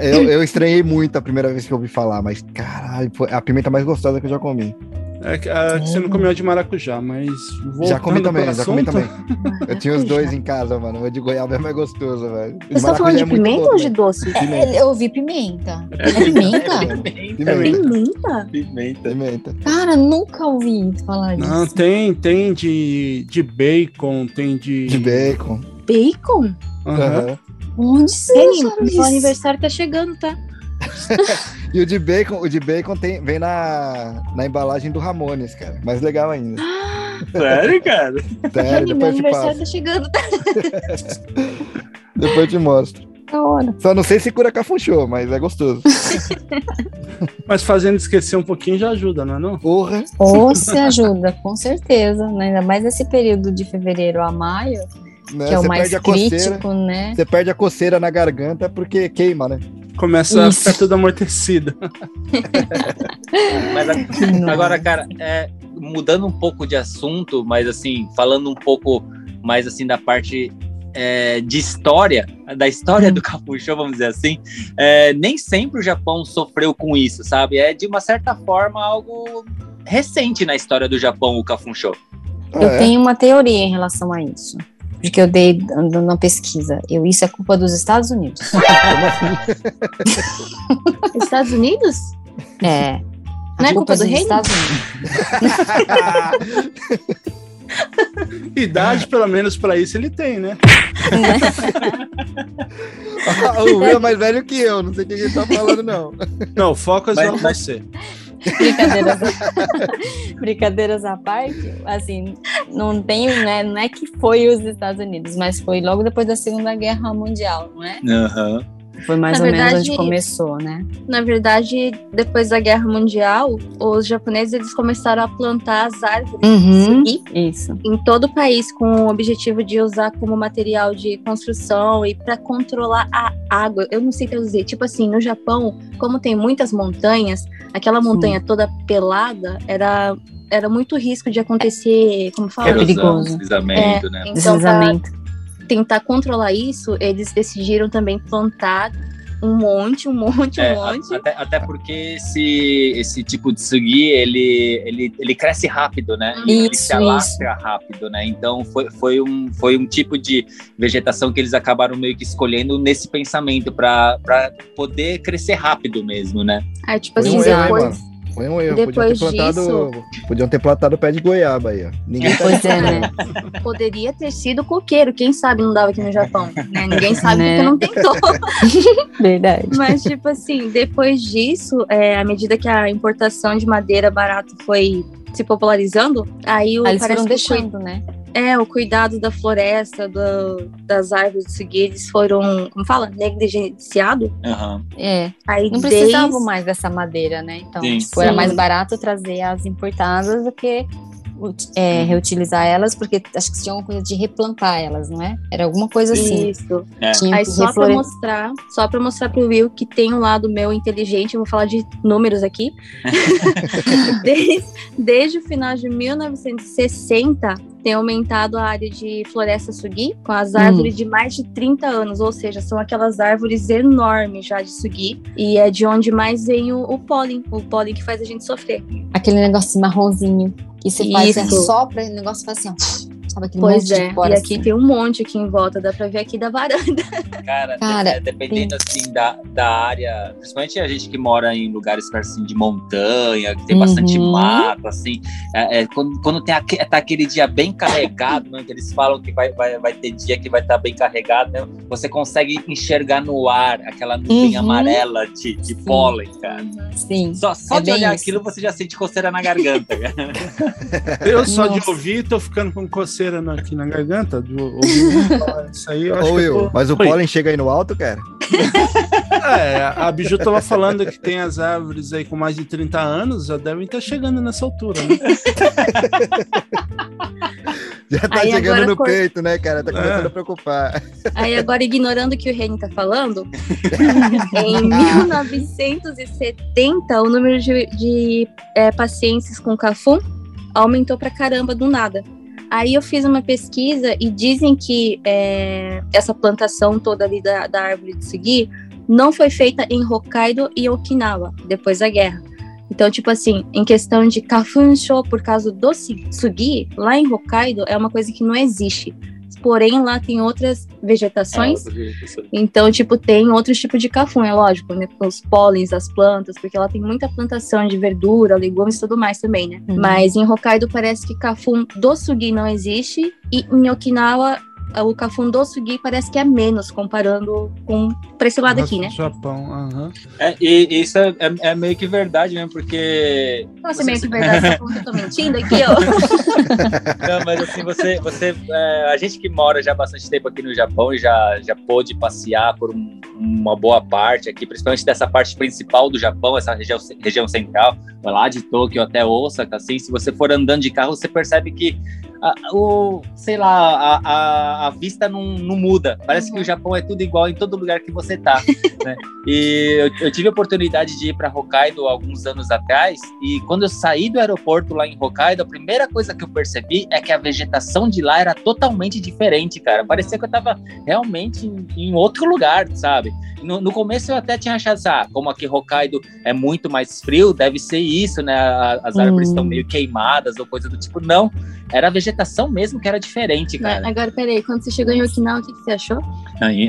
Eu, eu estranhei muito a primeira vez que eu ouvi falar, mas caralho, foi a pimenta mais gostosa que eu já comi. É que, ah, que você não comeu a de maracujá, mas já comi também, já comi assunto, também. Eu tinha os dois em casa, mano. O de goiaba é mais gostoso, velho. O Você tá falando de é pimenta bom ou de doce? Pimenta, Eu ouvi pimenta. É pimenta? Pimenta. pimenta, Pimenta? Pimenta. pimenta. Cara, nunca ouvi falar disso. Não, tem, tem de, de bacon, tem de. De bacon. Bacon? Aham. Aham. Onde você acharam meu aniversário tá chegando, tá? E o de bacon, o de bacon tem, vem na, na embalagem do Ramones, cara. Mais legal ainda. Sério, cara? Sério, meu depois eu te aniversário passo. tá chegando, tá? Depois eu te mostro. Da hora. Só não sei se cura cafunchô, mas é gostoso. Mas fazendo esquecer um pouquinho já ajuda, não é não? Porra. Ou se ajuda, com certeza. né? Ainda mais nesse período de fevereiro a maio, Né? que é o mais a coceira. crítico, né? Você perde a coceira na garganta porque queima, né? Começa Isso. a ficar tudo amortecido. Mas a- agora, cara, é, mudando um pouco de assunto, mas assim, falando um pouco mais assim da parte é, de história, da história do capuchô, vamos dizer assim, é, nem sempre o Japão sofreu com isso, sabe? É de uma certa forma algo recente na história do Japão, o cafunchô. Eu é? tenho uma teoria em relação a isso. Porque eu dei dando na pesquisa. Eu, isso é culpa dos Estados Unidos. Estados Unidos? É. Não é culpa do dos reino? Estados Unidos. Idade, pelo menos, pra isso ele tem, né? o Will é mais velho que eu, não sei o que ele tá falando, não. Não, foca só em Mas- mas- você. Brincadeiras, brincadeiras à parte, assim, não tem, né, não é que foi os Estados Unidos, mas foi logo depois da Segunda Guerra Mundial, não é? Aham. Foi mais Na ou menos verdade- onde começou, né? Na verdade, depois da Guerra Mundial, os japoneses eles começaram a plantar as árvores Uhum. Isso. em todo o país com o objetivo de usar como material de construção e para controlar a água. Eu não sei traduzir. Tipo assim, no Japão, como tem muitas montanhas, aquela montanha toda pelada era era muito risco de acontecer, como fala, Erosão. Erosão, perigoso. deslizamento, né? Então, Deslizamento. Tentar controlar isso, eles decidiram também plantar um monte, um monte, um É, monte. a- até, até porque esse, esse tipo de sugui, ele, ele, ele cresce rápido, né? E ele Isso, se alastra rápido, né? Então foi, foi, um, foi um tipo de vegetação que eles acabaram meio que escolhendo nesse pensamento para poder crescer rápido mesmo, né? Aí, tipo assim, depois? Foi um erro. Podiam ter, Depois plantado, podiam ter plantado pé de goiaba aí, ó. Ninguém tá Pois é, né? poderia ter sido coqueiro, quem sabe não dava aqui no Japão, né? Ninguém sabe Né? porque não tentou. Verdade. Mas, tipo assim, depois disso, é, à medida que a importação de madeira barata foi se popularizando, aí o, Aí eles parece foram deixando, né? É, o cuidado da floresta, do- das árvores de eles foram, como fala, negligenciado. Aham. É. Aí Não desde- precisavam mais dessa madeira, né? Então, Sim. tipo, era mais barato trazer as importadas do que é, reutilizar elas, porque acho que tinha uma coisa de replantar elas, não é? Era alguma coisa assim. Isso. É. Aí só pra reflore- mostrar, só para mostrar pro Will que tem um lado meu inteligente, eu vou falar de números aqui. desde, desde o final de 1960, tem aumentado a área de floresta sugi com as árvores de mais de 30 anos, ou seja, são aquelas árvores enormes já de sugi, e é de onde mais vem o, o pólen, o pólen que faz a gente sofrer. Aquele negócio marronzinho. Que você faz, você Isso. sopra e o negócio faz assim, ó. Sabe aquele Pois monte é, de pora, e aqui assim. tem um monte aqui em volta, dá pra ver aqui da varanda. Cara, Cara, de- dependendo assim da, da área, principalmente a gente que mora em lugares perto assim, de montanha, que tem bastante Uhum. mato, assim, é, é, quando, quando tem tá aquele dia bem carregado, né, que eles falam que vai, vai, vai ter dia que vai estar bem carregado, né, você consegue enxergar no ar aquela nuvem Uhum. amarela de, de pólen, cara. Sim. Só, só É de olhar isso. aquilo você já sente coceira na garganta, cara. Eu só de Nossa. ouvir tô ficando com coceira na- aqui na garganta. De ouvir falar isso aí, eu que eu tô- mas o Oi. pólen chega aí no alto, cara? É, a Biju tava falando que tem as árvores aí com mais de 30 anos, já devem estar chegando nessa altura, né? Já tá Aí chegando no cor- peito, né, cara? Tá começando É. a preocupar. Aí agora, ignorando o que o Reni tá falando, em 1970, o número de, de é, pacientes com Cafum aumentou pra caramba do nada. Aí eu fiz uma pesquisa e dizem que é, essa plantação toda ali da, da árvore de sugi não foi feita em Hokkaido e Okinawa, depois da guerra. Então, tipo assim, em questão de Kafunsho, por causa do sugi, lá em Hokkaido é uma coisa que não existe. Porém, lá tem outras vegetações então, tipo, tem outros tipos de cafum, é lógico, né? Os pólens das plantas, porque ela tem muita plantação de verdura, legumes e tudo mais também, né? Uhum. Mas em Hokkaido parece que cafum do sugi não existe, e em Okinawa o cafum do sugi parece que é menos, comparando com pra esse lado aqui, né? Japão, aham. É, e isso é, é- é meio que verdade mesmo, porque Nossa, Você- meio que verdade, tá falando que eu tô mentindo aqui, ó. Não, mas assim, você, você é, a gente que mora já há bastante tempo aqui no Japão e já, já pôde passear por um- uma boa parte aqui, principalmente dessa parte principal do Japão, essa região, região central, lá de Tóquio até Osaka, assim, se você for andando de carro, você percebe que a, o, sei lá, a, a, vista não, não muda. Parece Uhum. que o Japão é tudo igual em todo lugar que você tá. né? E eu, eu tive a oportunidade de ir para Hokkaido alguns anos atrás. E quando eu saí do aeroporto lá em Hokkaido, a primeira coisa que eu percebi é que a vegetação de lá era totalmente diferente, cara. Parecia que eu tava realmente em, em outro lugar, sabe? No, no, começo eu até tinha achado, ah, como aqui Hokkaido é muito mais frio, deve ser isso, né? As árvores estão Hum. meio queimadas ou coisa do tipo. Não, era a vegetação mesmo que era diferente, cara. Agora, peraí, quando você chegou em Okinawa, o que, que você achou?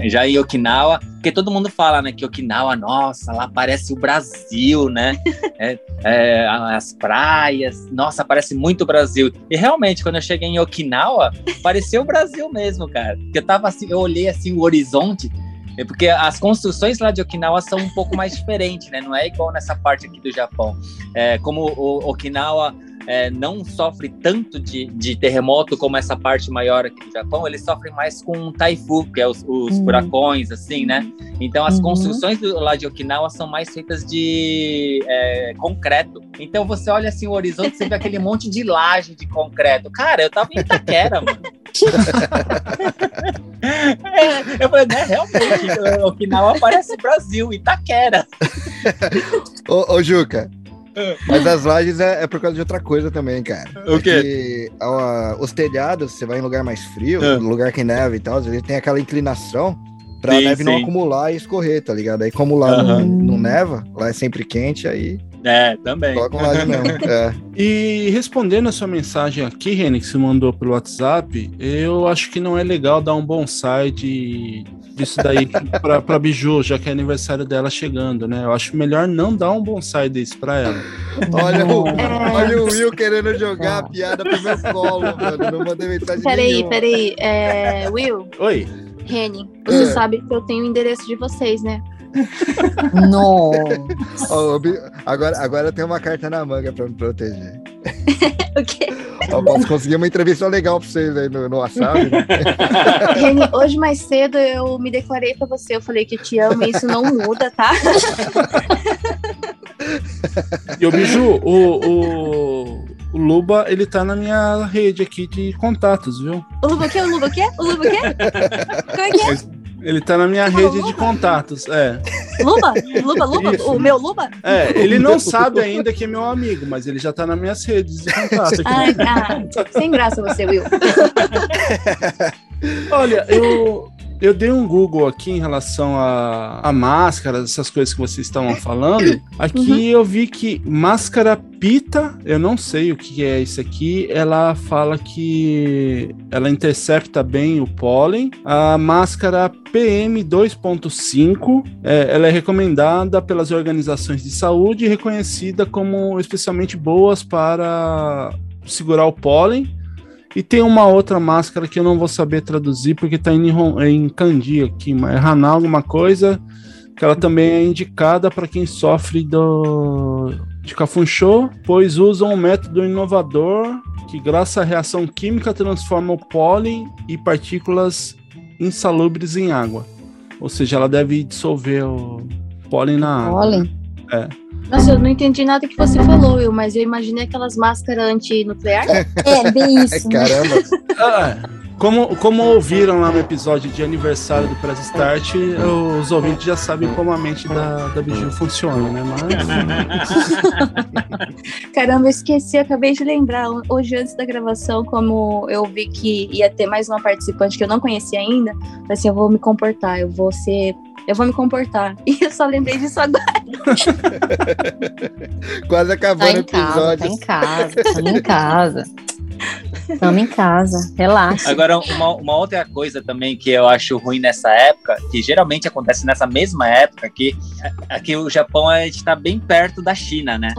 Já em Okinawa, porque todo mundo fala, né, que Okinawa, nossa, lá parece o Brasil, né? É, é, as praias, nossa, parece muito o Brasil. E realmente, quando eu cheguei em Okinawa, pareceu o Brasil mesmo, cara. Porque eu tava assim, eu olhei assim o horizonte, é porque as construções lá de Okinawa são um pouco mais diferentes, né? Não é igual nessa parte aqui do Japão. É, como o Okinawa é, não sofre tanto de, de terremoto como essa parte maior aqui do Japão, ele sofre mais com taifu, que é os, os Hum. furacões, assim, né? Então as Uhum. construções do, lá de Okinawa são mais feitas de é, concreto. Então você olha assim o horizonte, você vê aquele monte de laje de concreto. Cara, eu tava em Itaquera, mano. É, eu falei, né, realmente, Okinawa parece Brasil, Itaquera. Ô, ô Juca. É. Mas as lajes é, é por causa de outra coisa também, cara. O quê? É que, ó, os telhados, você vai em lugar mais frio, É. lugar que neve e tal, às vezes tem aquela inclinação pra Sim, neve não sim. acumular e escorrer, tá ligado? Aí como lá não, Aham. não neva, lá é sempre quente, aí É, também. colocam laje mesmo. É. E respondendo a sua mensagem aqui, Reni, que você mandou pelo WhatsApp, eu acho que não é legal dar um bonsai de, disso daí pra, pra Biju, já que é aniversário dela chegando, né? Eu acho melhor não dar um bonsai desse pra ela. Olha, o, É. olha o Will querendo jogar a piada pro meu colo, mano. Não mandei mensagem Peraí, nenhuma. peraí. É, Will, Oi. Reni, você É. sabe que eu tenho o endereço de vocês, né? Não. Ó, o Bi- agora, agora tem uma carta na manga pra me proteger. O quê? Ó, posso conseguir uma entrevista legal pra vocês aí no, no WhatsApp. né? Reni, hoje mais cedo eu me declarei pra você, eu falei que eu te amo e isso não muda, tá? E o Biju, o, o, o Luba, ele tá na minha rede aqui de contatos, viu? O Luba o quê? O Luba o quê? O Luba o quê? Como é que é? Ele tá na minha rede de contatos, é. Luba? Luba, Luba? Isso. O meu Luba? É, ele não sabe ainda que é meu amigo, mas ele já tá nas minhas redes de contato aqui. Ai, ah, sem graça você, Will. Olha, eu, eu dei um Google aqui em relação a, a máscaras, essas coisas que vocês estavam falando. Aqui eu vi que máscara pita, eu não sei o que é isso aqui. Ela fala que ela intercepta bem o pólen. A máscara PM2.5, é, ela é recomendada pelas organizações de saúde e reconhecida como especialmente boas para segurar o pólen. E tem uma outra máscara que eu não vou saber traduzir porque tá em, em kanji aqui, mas é Hana alguma coisa, que ela também é indicada para quem sofre do de cafunchô, pois usam um método inovador que graças à reação química transforma o pólen e partículas insalubres em água. Ou seja, ela deve dissolver o pólen na água. Pólen? Nossa, eu não entendi nada que você falou, Will, mas eu imaginei aquelas máscaras antinuclear. É, bem isso. né? Caramba. Ah, como, como ouviram lá no episódio de aniversário do Press Start, os ouvintes já sabem como a mente da, da Biju funciona, né? Mas. Caramba, eu esqueci, acabei de lembrar. Hoje, antes da gravação, como eu vi que ia ter mais uma participante que eu não conhecia ainda, falei assim: eu vou me comportar, eu vou ser. Eu vou me comportar. E eu só lembrei disso agora. Quase Tá acabando o em casa, episódio. tá em casa, tamo em casa. Tamo em casa, relaxa. Agora, uma, uma outra coisa também que eu acho ruim nessa época, que geralmente acontece nessa mesma época, que aqui o Japão a gente tá bem perto da China, né?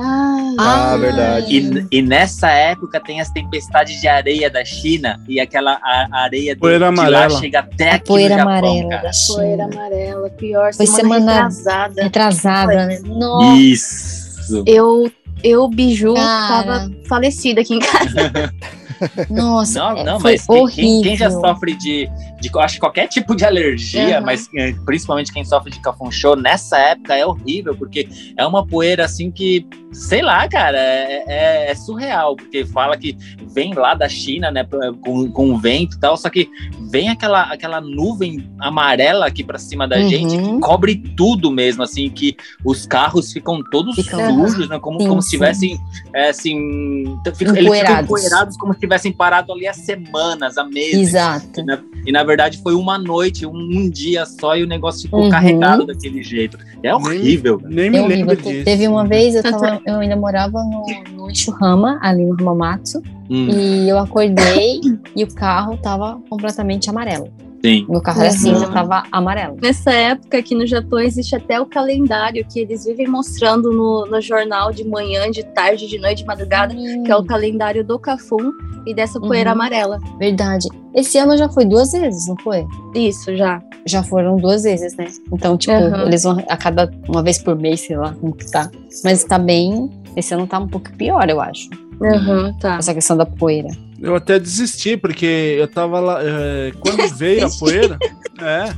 Ah, verdade. E, e nessa época tem as tempestades de areia da China e aquela a- areia do, Poeira de lá amarela. chega até A aqui poeira no Japão, amarela cara. da Poeira China. amarela, pior, Foi semana, semana- retrasada. Retrasada, né? Nossa. Isso. Eu, eu, Biju, Cara. tava falecida aqui em casa. Nossa, Não, é, não, mas quem- quem, já sofre de, de acho que qualquer tipo de alergia, Uhum. mas eh, principalmente quem sofre de cafunchô, nessa época é horrível, porque é uma poeira assim que, sei lá, cara, é, é- é surreal, porque fala que vem lá da China, né, com, com o vento e tal, só que vem aquela, aquela nuvem amarela aqui pra cima da Uhum. gente, que cobre tudo mesmo, assim, que os carros ficam todos Ficam- sujos, né, como, Sim, como se tivessem, é, assim, ficam, eles ficam empoeirados como se tivessem parado ali há semanas, há meses. Exato. E na, e na verdade foi uma noite, um, um dia só, e o negócio ficou Uhum. carregado daquele jeito. É horrível. Nem me É horrível. lembro disso. Teve uma vez, eu, tava, eu ainda morava no, no ali no Hamamatsu, Hum, e eu acordei e o carro tava completamente amarelo. Sim. Meu carro era Uhum. cinza, tava amarelo. Nessa época aqui no Japão existe até o calendário que eles vivem mostrando no, no jornal de manhã, de tarde, de noite, de madrugada, que é o calendário do Cafum e dessa poeira Uhum. amarela. Verdade. Esse ano já foi duas vezes, não foi? Isso, já. Já foram duas vezes, né? Então, tipo, Uhum. eles vão a cada uma vez por mês, sei lá como que tá. Mas tá bem. Esse ano tá um pouco pior, eu acho. Uhum, tá. Essa questão da poeira. Eu até desisti, porque eu tava lá. é, quando veio a poeira. É.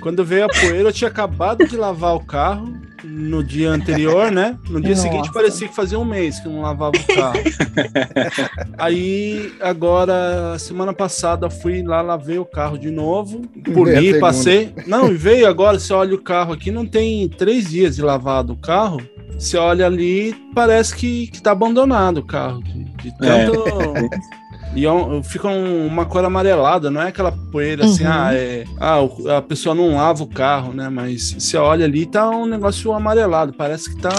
Quando veio a poeira, eu tinha acabado de lavar o carro no dia anterior, né? No dia Nossa. seguinte parecia que fazia um mês que eu não lavava o carro. Aí, agora, semana passada, fui lá, lavei o carro de novo. É Poli, segunda. passei. Não, e veio agora, você olha o carro aqui, não tem três dias de lavado o carro. Você olha ali, parece que, que tá abandonado o carro. De, de tanto. E é um- fica um- uma cor amarelada, não é aquela poeira assim, Uhum. ah, é, ah, a pessoa não lava o carro, né? Mas você olha ali, tá um negócio amarelado, parece que tá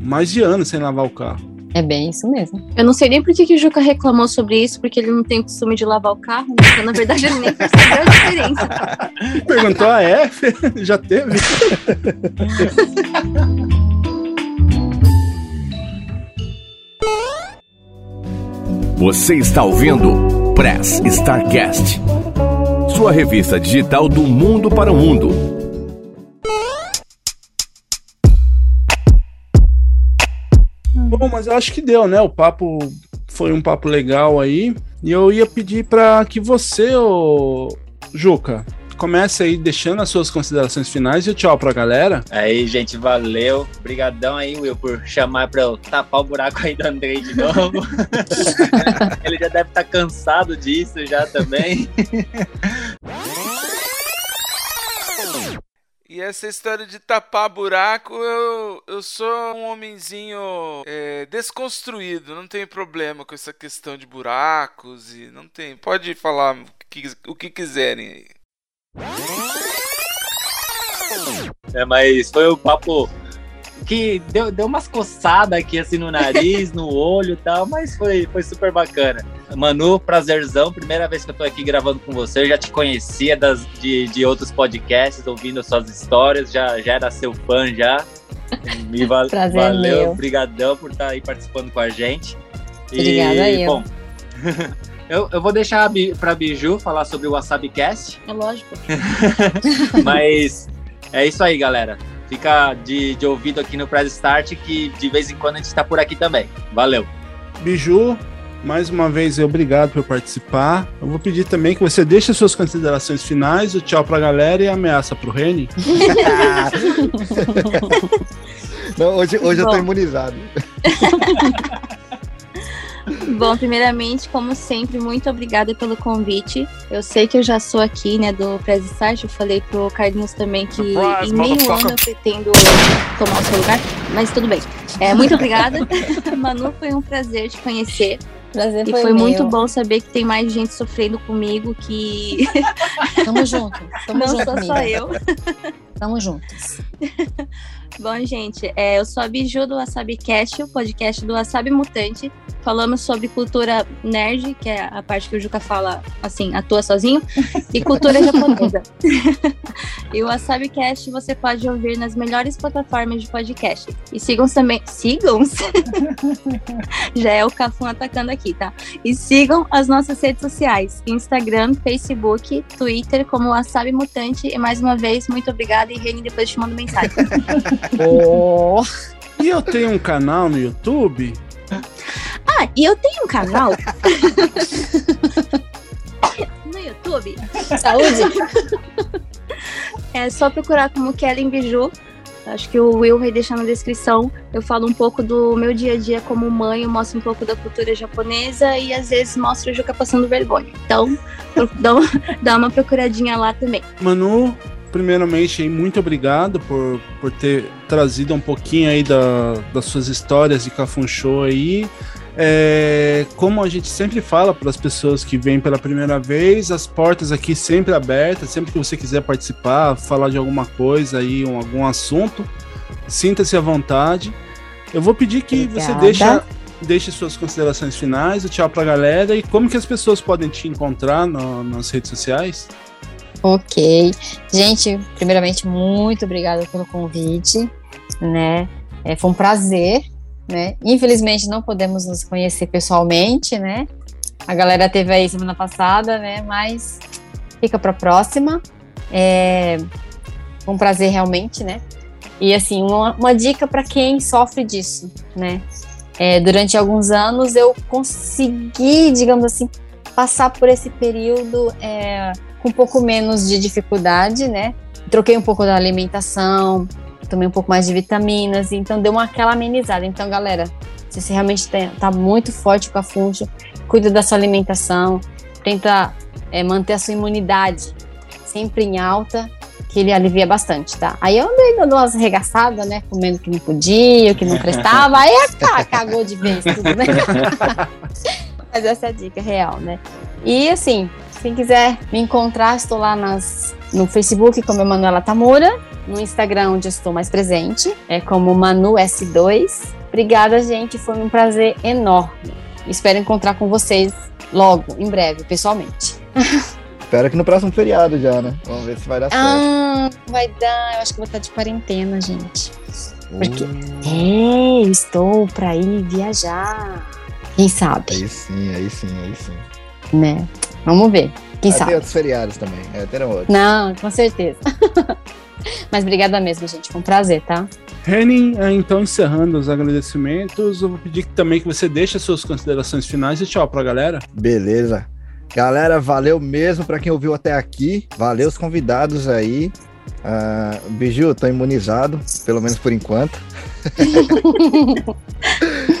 mais de ano sem lavar o carro. É bem isso mesmo. Eu não sei nem por que, que o Juca reclamou sobre isso, porque ele não tem o costume de lavar o carro, né? Porque, na verdade ele nem percebeu a diferença. Perguntou, ah, é? Já teve? Você está ouvindo Press Starcast, sua revista digital do mundo para o mundo. Bom, mas eu acho que deu, né? O papo foi um papo legal aí. E eu ia pedir para que você, ô Juca, comece aí deixando as suas considerações finais e tchau pra galera. Aí, gente, valeu. Obrigadão aí, Will, por chamar pra eu tapar o buraco aí do Andrei de novo. Ele já deve estar cansado disso já também. E essa história de tapar buraco, eu, eu sou um homenzinho é, desconstruído, não tenho problema com essa questão de buracos e não tem. Pode falar o que, o que quiserem aí. É, mas foi um papo que deu, deu umas coçadas aqui assim no nariz, no olho e tal, mas foi, foi super bacana. Manu, prazerzão, primeira vez que eu tô aqui gravando com você, eu já te conhecia das, de, de outros podcasts, ouvindo suas histórias, já, já era seu fã já. Me val- Prazer é valeu, meu. obrigadão por estar aí participando com a gente. Obrigada eu. Bom, eu, eu vou deixar a Bi- pra Biju falar sobre o WasabiCast, É lógico. mas é isso aí, galera. Fica de, de ouvido aqui no Press Start, que de vez em quando a gente está por aqui também. Valeu. Biju, mais uma vez, obrigado por participar. Eu vou pedir também que você deixe as suas considerações finais, o tchau pra galera e a ameaça pro Reni. Não, hoje hoje eu tô Bom. imunizado. Bom, primeiramente, como sempre, muito obrigada pelo convite. Eu sei que eu já sou aqui, né, do Start. Eu falei pro Carlinhos também que Surprise, em meio ano eu pretendo tomar o seu lugar, mas tudo bem. É, muito obrigada. Manu, foi um prazer te conhecer. Prazer E foi, foi muito bom saber que tem mais gente sofrendo comigo, que Tamo junto. Tamo não junto, sou só amiga. eu. Tamo juntos. Bom, gente, é, eu sou a Biju do WasabiCast, o podcast do Wasabi Mutante. Falamos sobre cultura nerd, que é a parte que o Juca fala, assim, atua sozinho, e cultura japonesa. e o WasabiCast você pode ouvir nas melhores plataformas de podcast. E sigam também... Sigam? Já é o Cafum atacando aqui, tá? E sigam as nossas redes sociais, Instagram, Facebook, Twitter, como Wasabi Mutante. E mais uma vez, muito obrigada e Reni, depois te mando mensagem. Oh, E eu tenho um canal no YouTube. Ah, e eu tenho um canal no YouTube. Saúde! É só procurar como Kellen Biju. Acho que o Will vai deixar na descrição. Eu falo um pouco do meu dia a dia como mãe, eu mostro um pouco da cultura japonesa e às vezes mostro o Juca passando vergonha. Então, dá uma procuradinha lá também. Manu, primeiramente, muito obrigado por, por ter trazido um pouquinho aí da, das suas histórias de Cafun Show aí. É, como a gente sempre fala para as pessoas que vêm pela primeira vez, as portas aqui sempre abertas, sempre que você quiser participar, falar de alguma coisa aí, um, algum assunto, sinta-se à vontade. Eu vou pedir que Obrigada. você deixa, deixe suas considerações finais, o tchau para a galera e como que as pessoas podem te encontrar no- nas redes sociais. Ok. Gente, primeiramente, muito obrigada pelo convite, né? É, foi um prazer, né? Infelizmente não podemos nos conhecer pessoalmente, né? A galera teve aí semana passada, né? Mas fica para próxima. É um prazer realmente, né? E assim, uma, uma dica para quem sofre disso, né? É, durante alguns anos eu consegui, digamos assim, passar por esse período é, com um pouco menos de dificuldade, né? Troquei um pouco da alimentação, tomei um pouco mais de vitaminas, então deu uma aquela amenizada. Então, galera, se você realmente tem, tá muito forte com a funcho, cuida da sua alimentação, tenta é, manter a sua imunidade sempre em alta, que ele alivia bastante, tá? Aí eu andei dando umas arregaçadas, né? Comendo que não podia, que não prestava, aí ah, cagou de vez tudo, né? Mas essa é a dica real, né? E assim, quem quiser me encontrar, estou lá nas, no Facebook como Emanuela Tamura, no Instagram onde eu estou mais presente, é como Manu S2. Obrigada, gente, foi um prazer enorme. Espero encontrar com vocês logo, em breve, pessoalmente. Espero que no próximo feriado já, né? Vamos ver se vai dar certo. Ah, vai dar, eu acho que vou estar de quarentena, gente. Porque é, eu estou para ir viajar. Quem sabe, Aí sim, aí sim, aí sim. Né? Vamos ver. Quem sabe? Tem outros feriados também. É, terão outros. Não, com certeza. Mas obrigada mesmo, gente. Foi um prazer, tá? Renin, eh, então encerrando os agradecimentos, eu vou pedir também que você deixe as suas considerações finais e tchau pra galera. Beleza. Galera, valeu mesmo pra quem ouviu até aqui. Valeu os convidados aí. Ah, Biju, tô imunizado, pelo menos por enquanto.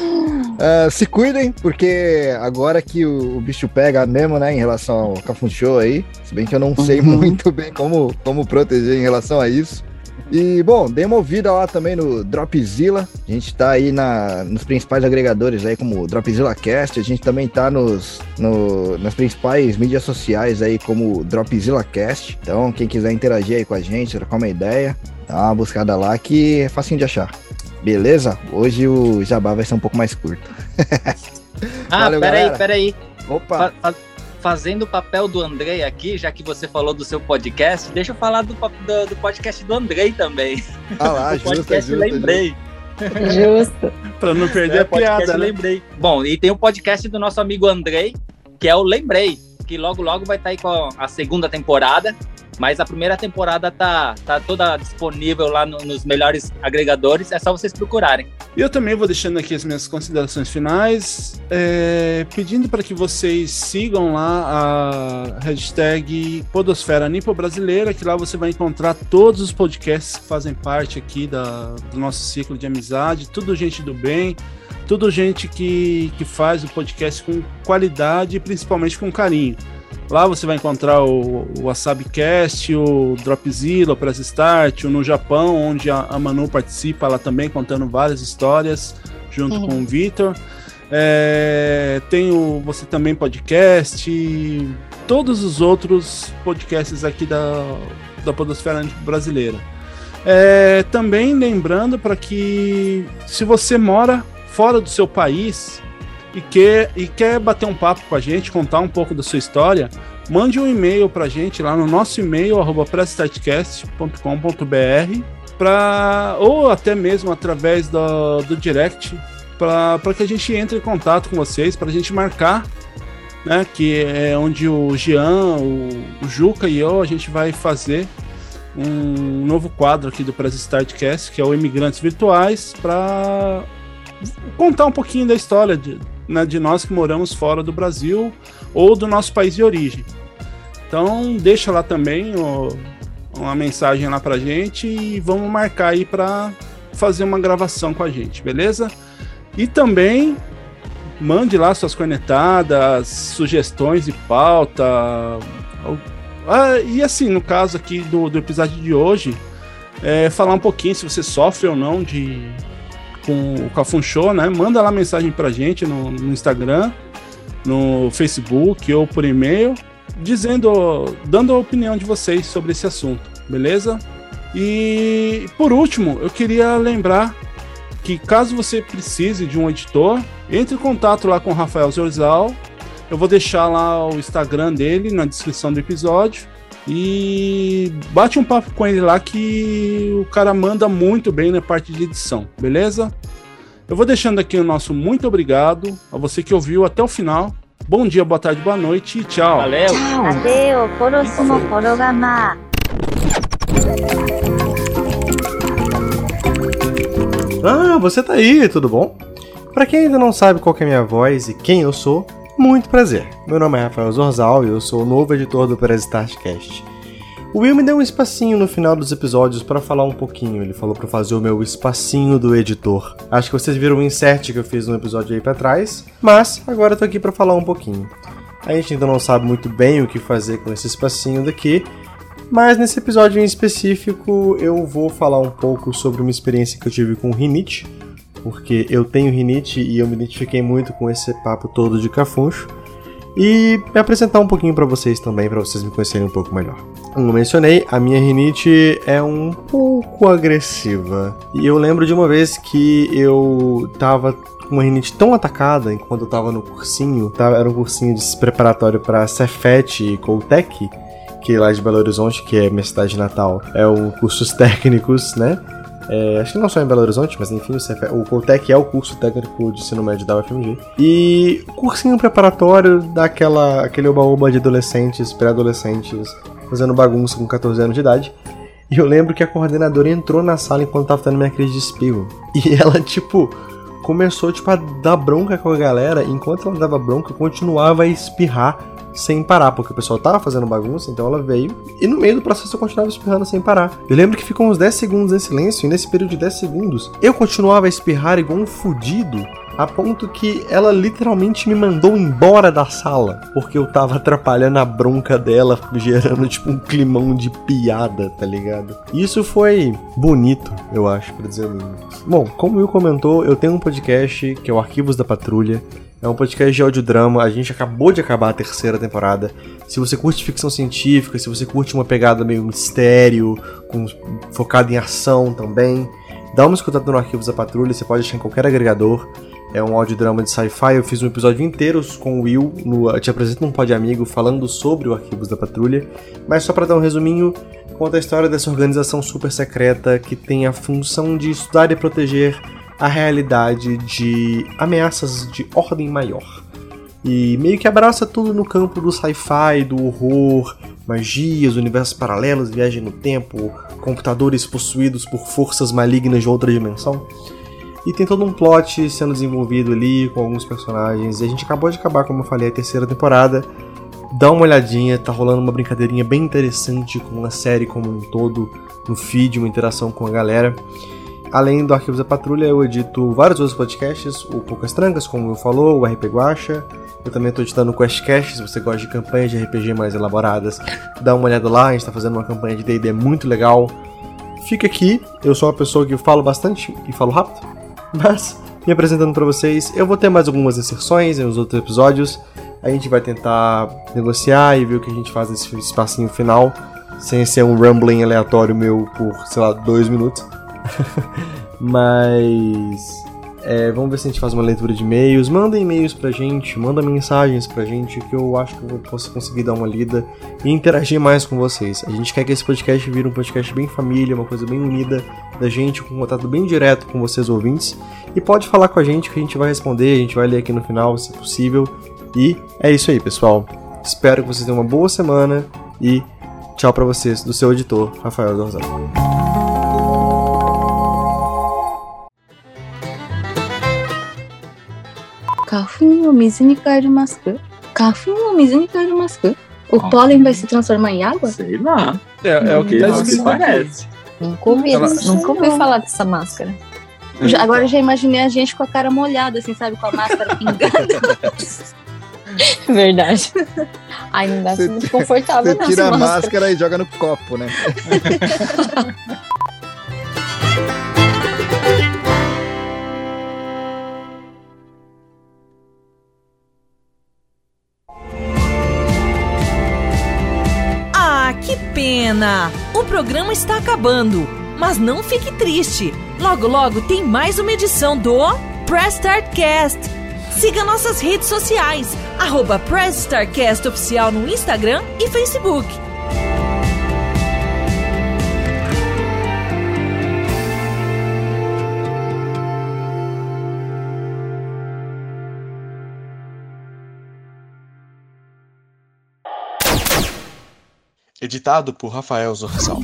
Ah, se cuidem, porque agora que o, o bicho pega mesmo, né, em relação ao Cafun Show aí, se bem que eu não sei Uhum. muito bem como, como proteger em relação a isso. E, bom, dê uma ouvida lá também no Dropzilla. A gente tá aí na, nos principais agregadores aí, como o Dropzilla Cast. A gente também tá nos, no- nas principais mídias sociais aí, como o Dropzilla Cast. Então, quem quiser interagir aí com a gente, trocar uma ideia, dá uma buscada lá que é facinho de achar. Beleza? Hoje o jabá vai ser um pouco mais curto. Ah, Valeu, peraí, galera. peraí. Opa! Fa- fazendo o papel do Andrei aqui, já que você falou do seu podcast, deixa eu falar do, do, do podcast do Andrei também. Ah lá, o justo, podcast justo, Lembrei. Justo. Pra não perder É, a piada, né? Lembrei. Bom, e tem o podcast do nosso amigo Andrei, que é o Lembrei, que logo logo vai estar aí com a segunda temporada. Mas a primeira temporada tá, tá toda disponível lá no- nos melhores agregadores, é só vocês procurarem. E eu também vou deixando aqui as minhas considerações finais, é, pedindo para que vocês sigam lá a hashtag Podosfera Nipo Brasileira, que lá você vai encontrar todos os podcasts que fazem parte aqui da, do nosso ciclo de amizade, tudo gente do bem, tudo gente que, que faz o podcast com qualidade e principalmente com carinho. Lá você vai encontrar o, o WasabiCast, o Dropzilla, o Press Start, o No Japão, onde a, a Manu participa lá também, contando várias histórias, junto Uhum. com o Vitor. É, tem o Você Também Podcast, e todos os outros podcasts aqui da, da Podosfera Brasileira. É, também lembrando para que, se você mora fora do seu país, e quer, e quer bater um papo com a gente, contar um pouco da sua história, mande um e-mail pra gente lá no nosso e-mail, arroba pra, ou até mesmo através do, do direct, para que a gente entre em contato com vocês, para a gente marcar, né, que é onde o Jean, o, o Juca e eu, a gente vai fazer um novo quadro aqui do Press Startcast, que é o Imigrantes Virtuais, para contar um pouquinho da história de, né, de nós que moramos fora do Brasil ou do nosso país de origem. Então deixa lá também ó, uma mensagem lá pra gente e vamos marcar aí para fazer uma gravação com a gente, beleza? E também mande lá suas cornetadas, sugestões de pauta. Ah, e assim, no caso aqui do, do episódio de hoje, é, falar um pouquinho se você sofre ou não de com o Cafun né? Manda lá mensagem pra gente no, no Instagram, no Facebook ou por e-mail, dizendo, dando a opinião de vocês sobre esse assunto, beleza? E por último, eu queria lembrar que caso você precise de um editor, entre em contato lá com o Rafael Zorzal. Eu vou deixar lá o Instagram dele na descrição do episódio. E bate um papo com ele lá que o cara manda muito bem na parte de edição, beleza? Eu vou deixando aqui o nosso muito obrigado a você que ouviu até o final. Bom dia, boa tarde, boa noite e tchau. Valeu. Adeu, próximo programa. Ah, você tá aí, tudo bom? Pra quem ainda não sabe qual é a minha voz e quem eu sou, muito prazer. Meu nome é Rafael Zorzal e eu sou o novo editor do Press Startcast. O Will me deu um espacinho no final dos episódios para falar um pouquinho. Ele falou para fazer o meu espacinho do editor. Acho que vocês viram o insert que eu fiz no episódio aí para trás, mas agora eu tô aqui para falar um pouquinho. A gente ainda não sabe muito bem o que fazer com esse espacinho daqui, mas nesse episódio em específico eu vou falar um pouco sobre uma experiência que eu tive com rinite porque eu tenho rinite e eu me identifiquei muito com esse papo todo de cafuncho. E me apresentar um pouquinho para vocês também, para vocês me conhecerem um pouco melhor. Como mencionei, a minha rinite é um pouco agressiva. E eu lembro de uma vez que eu tava com uma rinite tão atacada enquanto eu tava no cursinho, tava, era um cursinho de preparatório para Cefet e Coltec, que lá de Belo Horizonte, que é minha cidade natal, é o cursos técnicos, né? É, acho que não só em Belo Horizonte, mas enfim, o, o Coltec é o curso técnico de ensino médio da UFMG. E o cursinho preparatório daquela aquele oba-oba de adolescentes, pré-adolescentes, fazendo bagunça com 14 anos de idade. E eu lembro que a coordenadora entrou na sala enquanto tava tendo minha crise de espirro. E ela, tipo, começou, tipo, a dar bronca com a galera. Enquanto ela dava bronca, continuava a espirrar sem parar, porque o pessoal tava fazendo bagunça, então ela veio e no meio do processo eu continuava espirrando sem parar. Eu lembro que ficou uns 10 segundos em silêncio e nesse período de 10 segundos eu continuava a espirrar igual um fudido a ponto que ela literalmente me mandou embora da sala, porque eu tava atrapalhando a bronca dela, gerando tipo um climão de piada, tá ligado? Isso foi bonito, eu acho, pra dizer o mínimo. Bom, como o Will comentou, eu tenho um podcast que é o Arquivos da Patrulha. É um podcast de audiodrama. A gente acabou de acabar a terceira temporada. Se você curte ficção científica, se você curte uma pegada meio mistério, com, focada em ação também, dá uma escutada no Arquivos da Patrulha. Você pode achar em qualquer agregador. É um audiodrama de sci-fi. Eu fiz um episódio inteiro com o Will. No, eu te apresento um pod amigo falando sobre o Arquivos da Patrulha. Mas só para dar um resuminho, conta a história dessa organização super secreta que tem a função de estudar e proteger a realidade de ameaças de ordem maior. E meio que abraça tudo no campo do sci-fi, do horror, magias, universos paralelos, viagem no tempo, computadores possuídos por forças malignas de outra dimensão. E tem todo um plot sendo desenvolvido ali com alguns personagens. E a gente acabou de acabar, como eu falei, a terceira temporada. Dá uma olhadinha, tá rolando uma brincadeirinha bem interessante com a série como um todo, no feed, uma interação com a galera. Além do Arquivos da Patrulha, eu edito vários outros podcasts, o Poucas Trancas, como eu falou, o RP Guacha. Eu também estou editando o QuestCast, se você gosta de campanhas de RPG mais elaboradas, dá uma olhada lá, a gente está fazendo uma campanha de D&D muito legal. Fica aqui, eu sou uma pessoa que falo bastante e falo rápido, mas me apresentando para vocês, eu vou ter mais algumas inserções nos outros episódios. A gente vai tentar negociar e ver o que a gente faz nesse espacinho final, sem ser um rumbling aleatório meu por, sei lá, dois minutos. Mas. É, vamos ver se a gente faz uma leitura de e-mails. Manda e-mails pra gente, manda mensagens pra gente, que eu acho que eu posso conseguir dar uma lida e interagir mais com vocês. A gente quer que esse podcast vire um podcast bem família, uma coisa bem unida da gente, com um contato bem direto com vocês ouvintes. E pode falar com a gente que a gente vai responder, a gente vai ler aqui no final, se possível. E é isso aí, pessoal. Espero que vocês tenham uma boa semana e tchau para vocês do seu editor, Rafael Gonzalez. Kafun o mizu ni kaerimasu ka? Kafun o mizu ni kaerimasu ka? O Ah. pólen vai se transformar em água? Sei lá. É, é o que tá escrito aqui. parece. Nunca ouvi, Ela- nunca ouvi falar dessa máscara. Já- agora eu já imaginei a gente com a cara molhada, assim, sabe? Com a máscara pingando. Verdade. Ai, não Você- muito confortável, Você não. tira a máscara. máscara e joga no copo, né? que pena! O programa está acabando. Mas não fique triste. Logo, logo tem mais uma edição do Press Start Cast. Siga nossas redes sociais, arroba Press Start Cast Oficial no Instagram e Facebook. Editado por Rafael Zorzal.